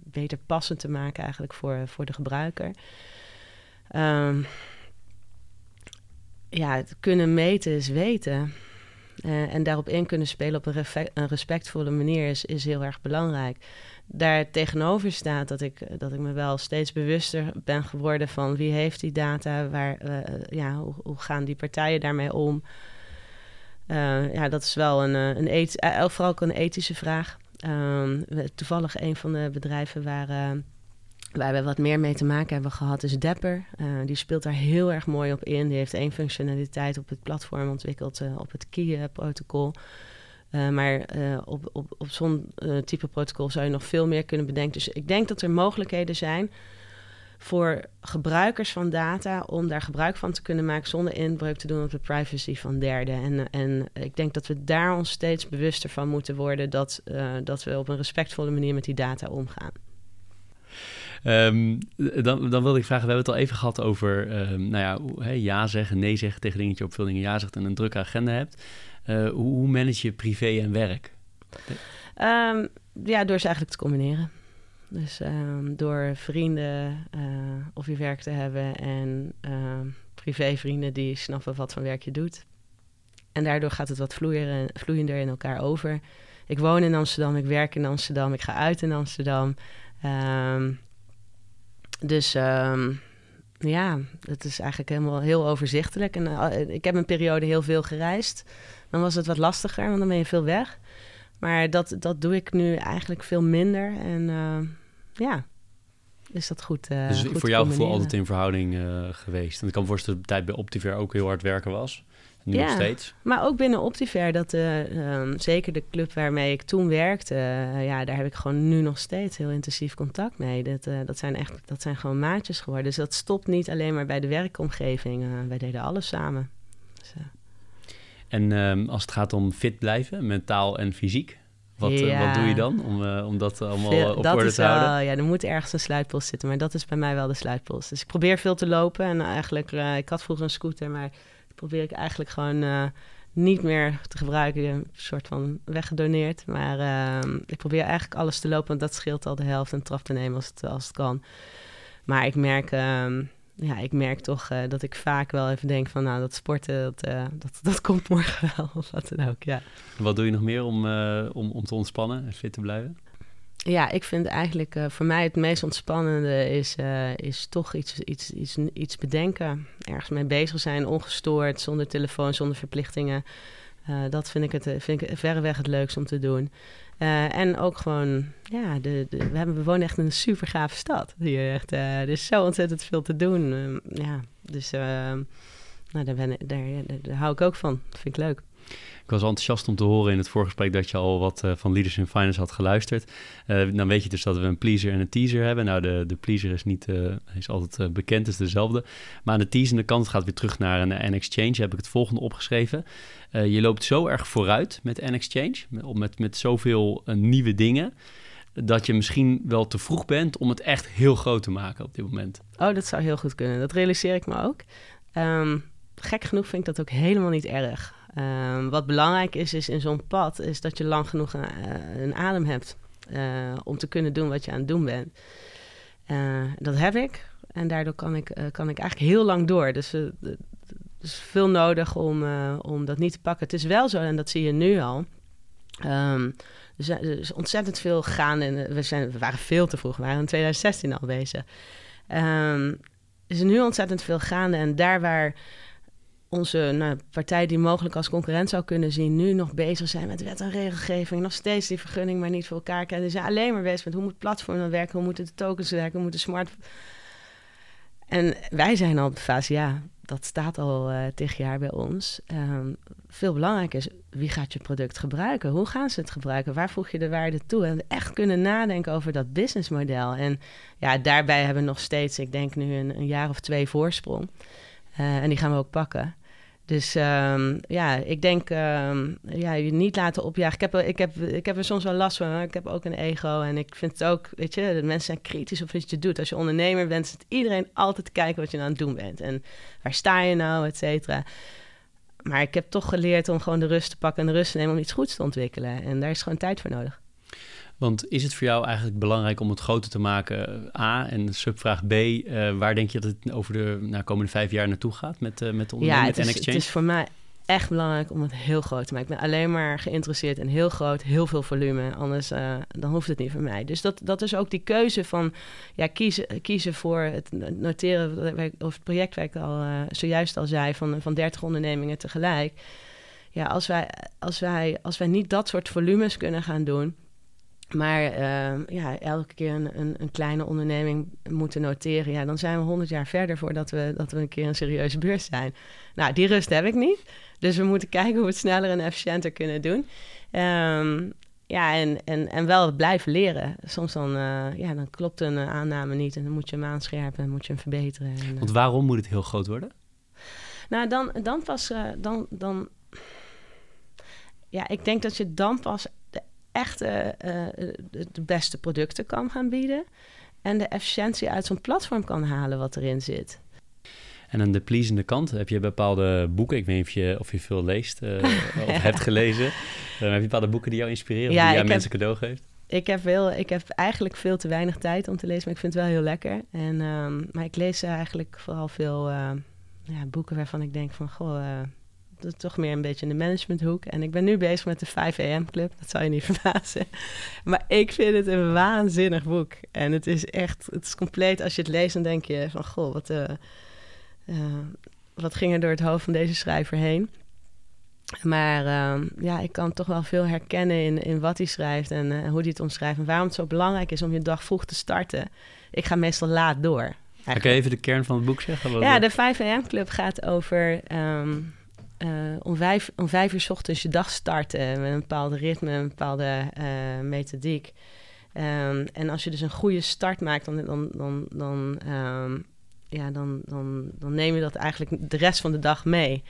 beter passend te maken eigenlijk voor, voor de gebruiker. ja, het kunnen meten is weten. Uh, en daarop in kunnen spelen op een, een, respectvolle manier is, is heel erg belangrijk. Daar tegenover staat dat ik, dat ik me wel steeds bewuster ben geworden van wie heeft die data, waar, uh, ja, hoe, hoe, gaan die partijen daarmee om. Uh, ja, dat is wel een, een et, vooral ook een ethische vraag. Um, toevallig een van de bedrijven waar Waar we wat meer mee te maken hebben gehad is Dapper. Uh, die speelt daar heel erg mooi op in. Die heeft één functionaliteit op het platform ontwikkeld op het Key-protocol. Uh, maar op, op, op zo'n type protocol zou je nog veel meer kunnen bedenken. Dus ik denk dat er mogelijkheden zijn voor gebruikers van data om daar gebruik van te kunnen maken zonder inbreuk te doen op de privacy van derden. En, en ik denk dat we daar ons steeds bewuster van moeten worden dat, dat we op een respectvolle manier met die data omgaan. Um, dan, dan wilde ik vragen, we hebben het al even gehad over um, nou ja, ja zeggen, nee zeggen tegen dingen dat je op veel dingen ja zegt en een drukke agenda hebt. Uh, hoe, hoe, manage je privé en werk? Um, ja, door ze eigenlijk te combineren. Dus door vrienden uh, of je werk te hebben en privévrienden die snappen wat voor werk je doet. En daardoor gaat het wat vloeiender in elkaar over. Ik woon in Amsterdam, ik werk in Amsterdam, ik ga uit in Amsterdam. Dus ja, het is eigenlijk helemaal heel overzichtelijk. En uh, ik heb een periode heel veel gereisd. Dan was het wat lastiger, want dan ben je veel weg. Maar dat, dat doe ik nu eigenlijk veel minder. En uh, ja, is dat goed. Uh, dus goed voor jouw gevoel altijd in verhouding geweest. En ik kan me voorstellen dat de tijd bij Optiver ook heel hard werken was nu ja, nog steeds. Maar ook binnen Optiver, dat, um, zeker de club waarmee ik toen werkte, ja, daar heb ik gewoon nu nog steeds heel intensief contact mee. Dat, dat, zijn echt, dat zijn gewoon maatjes geworden. Dus dat stopt niet alleen maar bij de werkomgeving. wij deden alles samen. Dus, en um, als het gaat om fit blijven, mentaal en fysiek, wat, Ja. wat doe je dan om, uh, om dat allemaal veel- op dat orde is te houden? wel, ja, er moet ergens een sluitpost zitten, maar dat is bij mij wel de sluitpost. Dus ik probeer veel te lopen en eigenlijk, eh, ik had vroeger een scooter, maar die probeer ik eigenlijk gewoon eh, niet meer te gebruiken. Een soort van weggedoneerd. Maar ehm, ik probeer eigenlijk alles te lopen, want dat scheelt al de helft en trap te nemen als het, als het kan. Maar ik merk, ehm, ja, ik merk toch eh, dat ik vaak wel even denk van, nou, dat sporten, dat, eh, dat, *laughs* dat komt morgen wel, of wat dan ook, ja. Wat doe je nog meer om, uh, om, om te ontspannen en fit te blijven? Ja, ik vind eigenlijk voor mij het meest ontspannende is, is toch iets, iets, iets, iets bedenken. Ergens mee bezig zijn, ongestoord, zonder telefoon, zonder verplichtingen. Dat vind ik, het, vind ik verreweg het leukst om te doen. Uh, en ook gewoon, ja, de, we, hebben, we wonen echt in een super stad. Hier echt, uh, er is zo ontzettend veel te doen. Uh, ja, dus nou, daar, ben, daar, daar, daar hou ik ook van. Dat vind ik leuk. Ik was enthousiast om te horen in het voorgesprek dat je al wat uh, van Leaders in Finance had geluisterd. Uh, dan weet je dus dat we een pleaser en een teaser hebben. Nou, de, de pleaser is, niet, uh, is altijd bekend, is dezelfde. Maar aan de teasende kant gaat weer terug naar een N-Exchange. Heb ik het volgende opgeschreven. je loopt zo erg vooruit met N-Exchange, met, met, met zoveel nieuwe dingen dat je misschien wel te vroeg bent om het echt heel groot te maken op dit moment. Oh, dat zou heel goed kunnen. Dat realiseer ik me ook. Um, gek genoeg vind ik dat ook helemaal niet erg. Um, wat belangrijk is, is in zo'n pad, is dat je lang genoeg een, uh, een adem hebt uh, om te kunnen doen wat je aan het doen bent. Uh, dat heb ik en daardoor kan ik, kan ik eigenlijk heel lang door. Dus er is veel nodig om, om dat niet te pakken. Het is wel zo, en dat zie je nu al. Um, er is ontzettend veel gaande. En we, zijn, we waren veel te vroeg, we waren in 2016 al bezig. Um, er is nu ontzettend veel gaande. En daar waar onze nou, partij die mogelijk als concurrent zou kunnen zien, nu nog bezig zijn met wet en regelgeving, nog steeds die vergunning maar niet voor elkaar krijgen. Die zijn alleen maar bezig met hoe moet platform dan werken, hoe moeten de tokens werken, hoe moet de smart. En wij zijn al op de fase, ja, dat staat al uh, tig jaar bij ons. Um, veel belangrijker is, wie gaat je product gebruiken? Hoe gaan ze het gebruiken? Waar voeg je de waarde toe? En echt kunnen nadenken over dat businessmodel. En ja, daarbij hebben we nog steeds, ik denk nu een, een jaar of twee voorsprong. Uh, en die gaan we ook pakken. Dus um, ja, ik denk, um, ja, je niet laten opjagen. Ik heb, ik, heb, ik heb er soms wel last van, maar ik heb ook een ego. En ik vind het ook, weet je, dat mensen zijn kritisch op wat je doet. Als je ondernemer bent, zit iedereen altijd kijken wat je aan het doen bent. En waar sta je nou, et cetera. Maar ik heb toch geleerd om gewoon de rust te pakken en de rust te nemen om iets goeds te ontwikkelen. En daar is gewoon tijd voor nodig. Want is het voor jou eigenlijk belangrijk om het groter te maken, A, en subvraag B, uh, waar denk je dat het over de nou, komende vijf jaar naartoe gaat met, uh, met de ja, met is, N-Exchange? het is voor mij echt belangrijk om het heel groot te maken. Ik ben alleen maar geïnteresseerd in heel groot, heel veel volume. Anders uh, dan hoeft het niet voor mij. Dus dat, dat is ook die keuze van ja, kiezen, kiezen voor het noteren... of het project waar ik al uh, zojuist al zei, van, van 30 ondernemingen tegelijk. Ja, als wij, als, wij, als wij niet dat soort volumes kunnen gaan doen... Maar uh, ja, elke keer een, een, een, kleine onderneming moeten noteren. Ja, dan zijn we honderd jaar verder voordat we, dat we een keer een serieuze beurs zijn. Nou, die rust heb ik niet. Dus we moeten kijken hoe we het sneller en efficiënter kunnen doen. Um, ja, en, en, en wel blijven leren. Soms dan, uh, ja, dan klopt een uh, aanname niet en dan moet je hem aanscherpen en moet je hem verbeteren. En, uh... Want waarom moet het heel groot worden? Nou, dan, dan pas, dan, dan... Ja, ik denk dat je dan pas echt uh, de beste producten kan gaan bieden. En de efficiëntie uit zo'n platform kan halen wat erin zit. En aan de pleasende kant heb je bepaalde boeken. Ik weet niet of je, of je veel leest uh, *laughs* of hebt gelezen. Heb je bepaalde boeken die jou inspireren ja, of die jij mensen heb, cadeau geeft? Ik heb, wel, ik heb eigenlijk veel te weinig tijd om te lezen, maar ik vind het wel heel lekker. En, um, maar ik lees eigenlijk vooral veel ja, boeken waarvan ik denk van... Goh, dat is toch meer een beetje in de managementhoek. En ik ben nu bezig met de 5 AM Club. Dat zou je niet *laughs* verbazen. Maar ik vind het een waanzinnig boek. En het is echt, het is compleet. Als je het leest, dan denk je van, goh, wat, uh, uh, wat ging er door het hoofd van deze schrijver heen? Maar uh, ja, ik kan toch wel veel herkennen in, in wat hij schrijft en uh, hoe hij het omschrijft. En waarom het zo belangrijk is om je dag vroeg te starten. Ik ga meestal laat door. Kan je even de kern van het boek zeggen? Ja, de 5 AM Club gaat over... Um, uh, om, vijf, om vijf uur s ochtends je dag starten met een bepaalde ritme, een bepaalde uh, methodiek. Um, en als je dus een goede start maakt, dan, dan, dan, dan, um, ja, dan, dan, dan neem je dat eigenlijk de rest van de dag mee.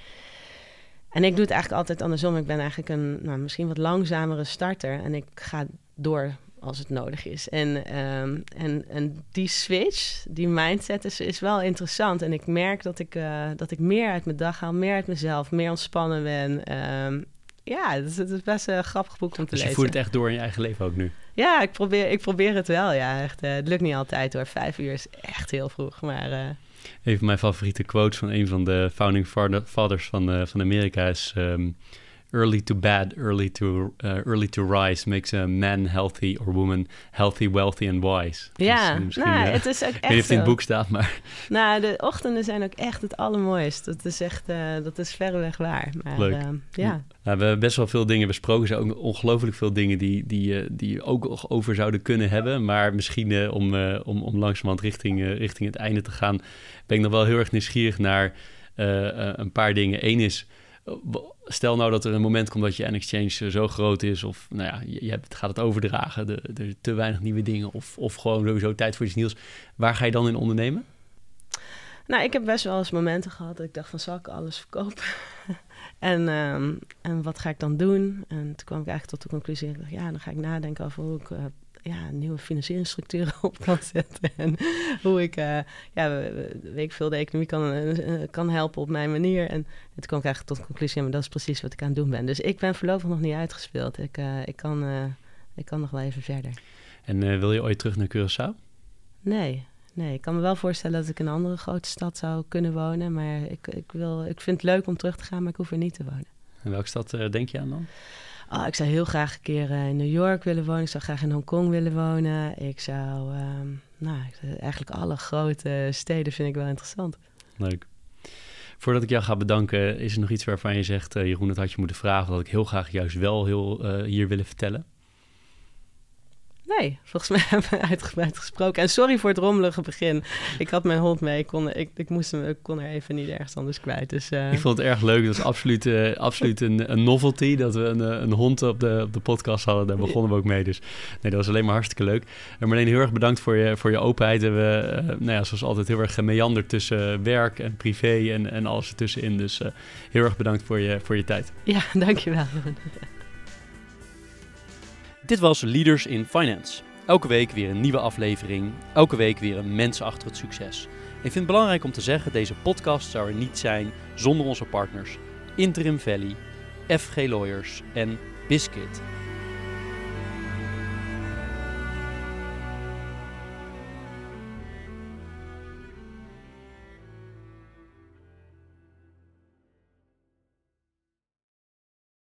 En ik doe het eigenlijk altijd andersom. Ik ben eigenlijk een nou, misschien wat langzamere starter. En ik ga door als het nodig is. En, ehm, en, en die switch, die mindset is, is wel interessant. En ik merk dat ik, uh, dat ik meer uit mijn dag haal, meer uit mezelf, meer ontspannen ben. Ehm, ja, het is, het is, best een grappig boek om te dus lezen. je voert het echt door in je eigen leven ook nu? Ja, ik probeer, ik probeer het wel. Ja, echt, uh, het lukt niet altijd hoor. Vijf uur is echt heel vroeg, maar... Uh... Een van mijn favoriete quotes van een van de founding fathers van, van Amerika is... Um, early to bed, early to, uh, early to rise makes a man healthy or woman healthy, wealthy and wise. Ja, dus, uh, nou, uh, het is ook echt. Ik weet niet of het in het boek staat, maar. *laughs* Nou, de ochtenden zijn ook echt het allermooiste. Dat is echt, uh, dat is verreweg waar. Maar, Leuk. ja. Nou, we hebben best wel veel dingen besproken. Er zijn ook ongelooflijk veel dingen die, die, die je ook over zouden kunnen hebben. Maar misschien om, om, om langzamerhand richting, richting het einde te gaan, ben ik nog wel heel erg nieuwsgierig naar een paar dingen. Eén is stel nou dat er een moment komt dat je N-Exchange zo groot is... of nou ja, je gaat het overdragen, er, er te weinig nieuwe dingen... Of, of gewoon sowieso tijd voor iets nieuws. Waar ga je dan in ondernemen? Nou, ik heb best wel eens momenten gehad dat ik dacht van... zal ik alles verkopen? *laughs* en, um, en wat ga ik dan doen? En toen kwam ik eigenlijk tot de conclusie... Ik dacht, ja, dan ga ik nadenken over hoe ik... Uh, ja, nieuwe financieringsstructuren *laughs* op kan zetten. En hoe ik, uh, ja, weet ik veel, de economie kan, uh, kan helpen op mijn manier. En toen kwam ik eigenlijk tot de conclusie, maar dat is precies wat ik aan het doen ben. Dus ik ben voorlopig nog niet uitgespeeld. Ik, uh, ik, kan, ik kan nog wel even verder. En wil je ooit terug naar Curaçao? Nee, nee. Ik kan me wel voorstellen dat ik in een andere grote stad zou kunnen wonen. Maar ik, ik, wil, ik vind het leuk om terug te gaan, maar ik hoef er niet te wonen. En welke stad denk je aan dan? Oh, ik zou heel graag een keer uh, in New York willen wonen. Ik zou graag in Hongkong willen wonen. Ik zou, um, nou, eigenlijk alle grote steden vind ik wel interessant. Leuk. Voordat ik jou ga bedanken, is er nog iets waarvan je zegt, uh, Jeroen, dat had je moeten vragen, dat ik heel graag juist wel heel uh, hier willen vertellen? Nee, volgens mij *laughs* hebben we uitgebreid gesproken. En sorry voor het rommelige begin. Ik had mijn hond mee. Ik kon, ik, ik moest hem, ik kon er even niet ergens anders kwijt. Dus, uh... Ik vond het erg leuk. Dat is absoluut, uh, absoluut een, een, novelty dat we een, een hond op de, op de podcast hadden. Daar begonnen we ook mee. Dus nee, dat was alleen maar hartstikke leuk. En Marleen, heel erg bedankt voor je, voor je openheid. En we, uh, nou ja, zoals altijd, heel erg gemeanderd tussen werk en privé en, en alles ertussenin. Dus heel erg bedankt voor je, voor je tijd. Ja, *laughs* dankjewel. Dit was Leaders in Finance. Elke week weer een nieuwe aflevering. Elke week weer een mens achter het succes. Ik vind het belangrijk om te zeggen, deze podcast zou er niet zijn zonder onze partners Interim Valley, FG Lawyers en Biscuit.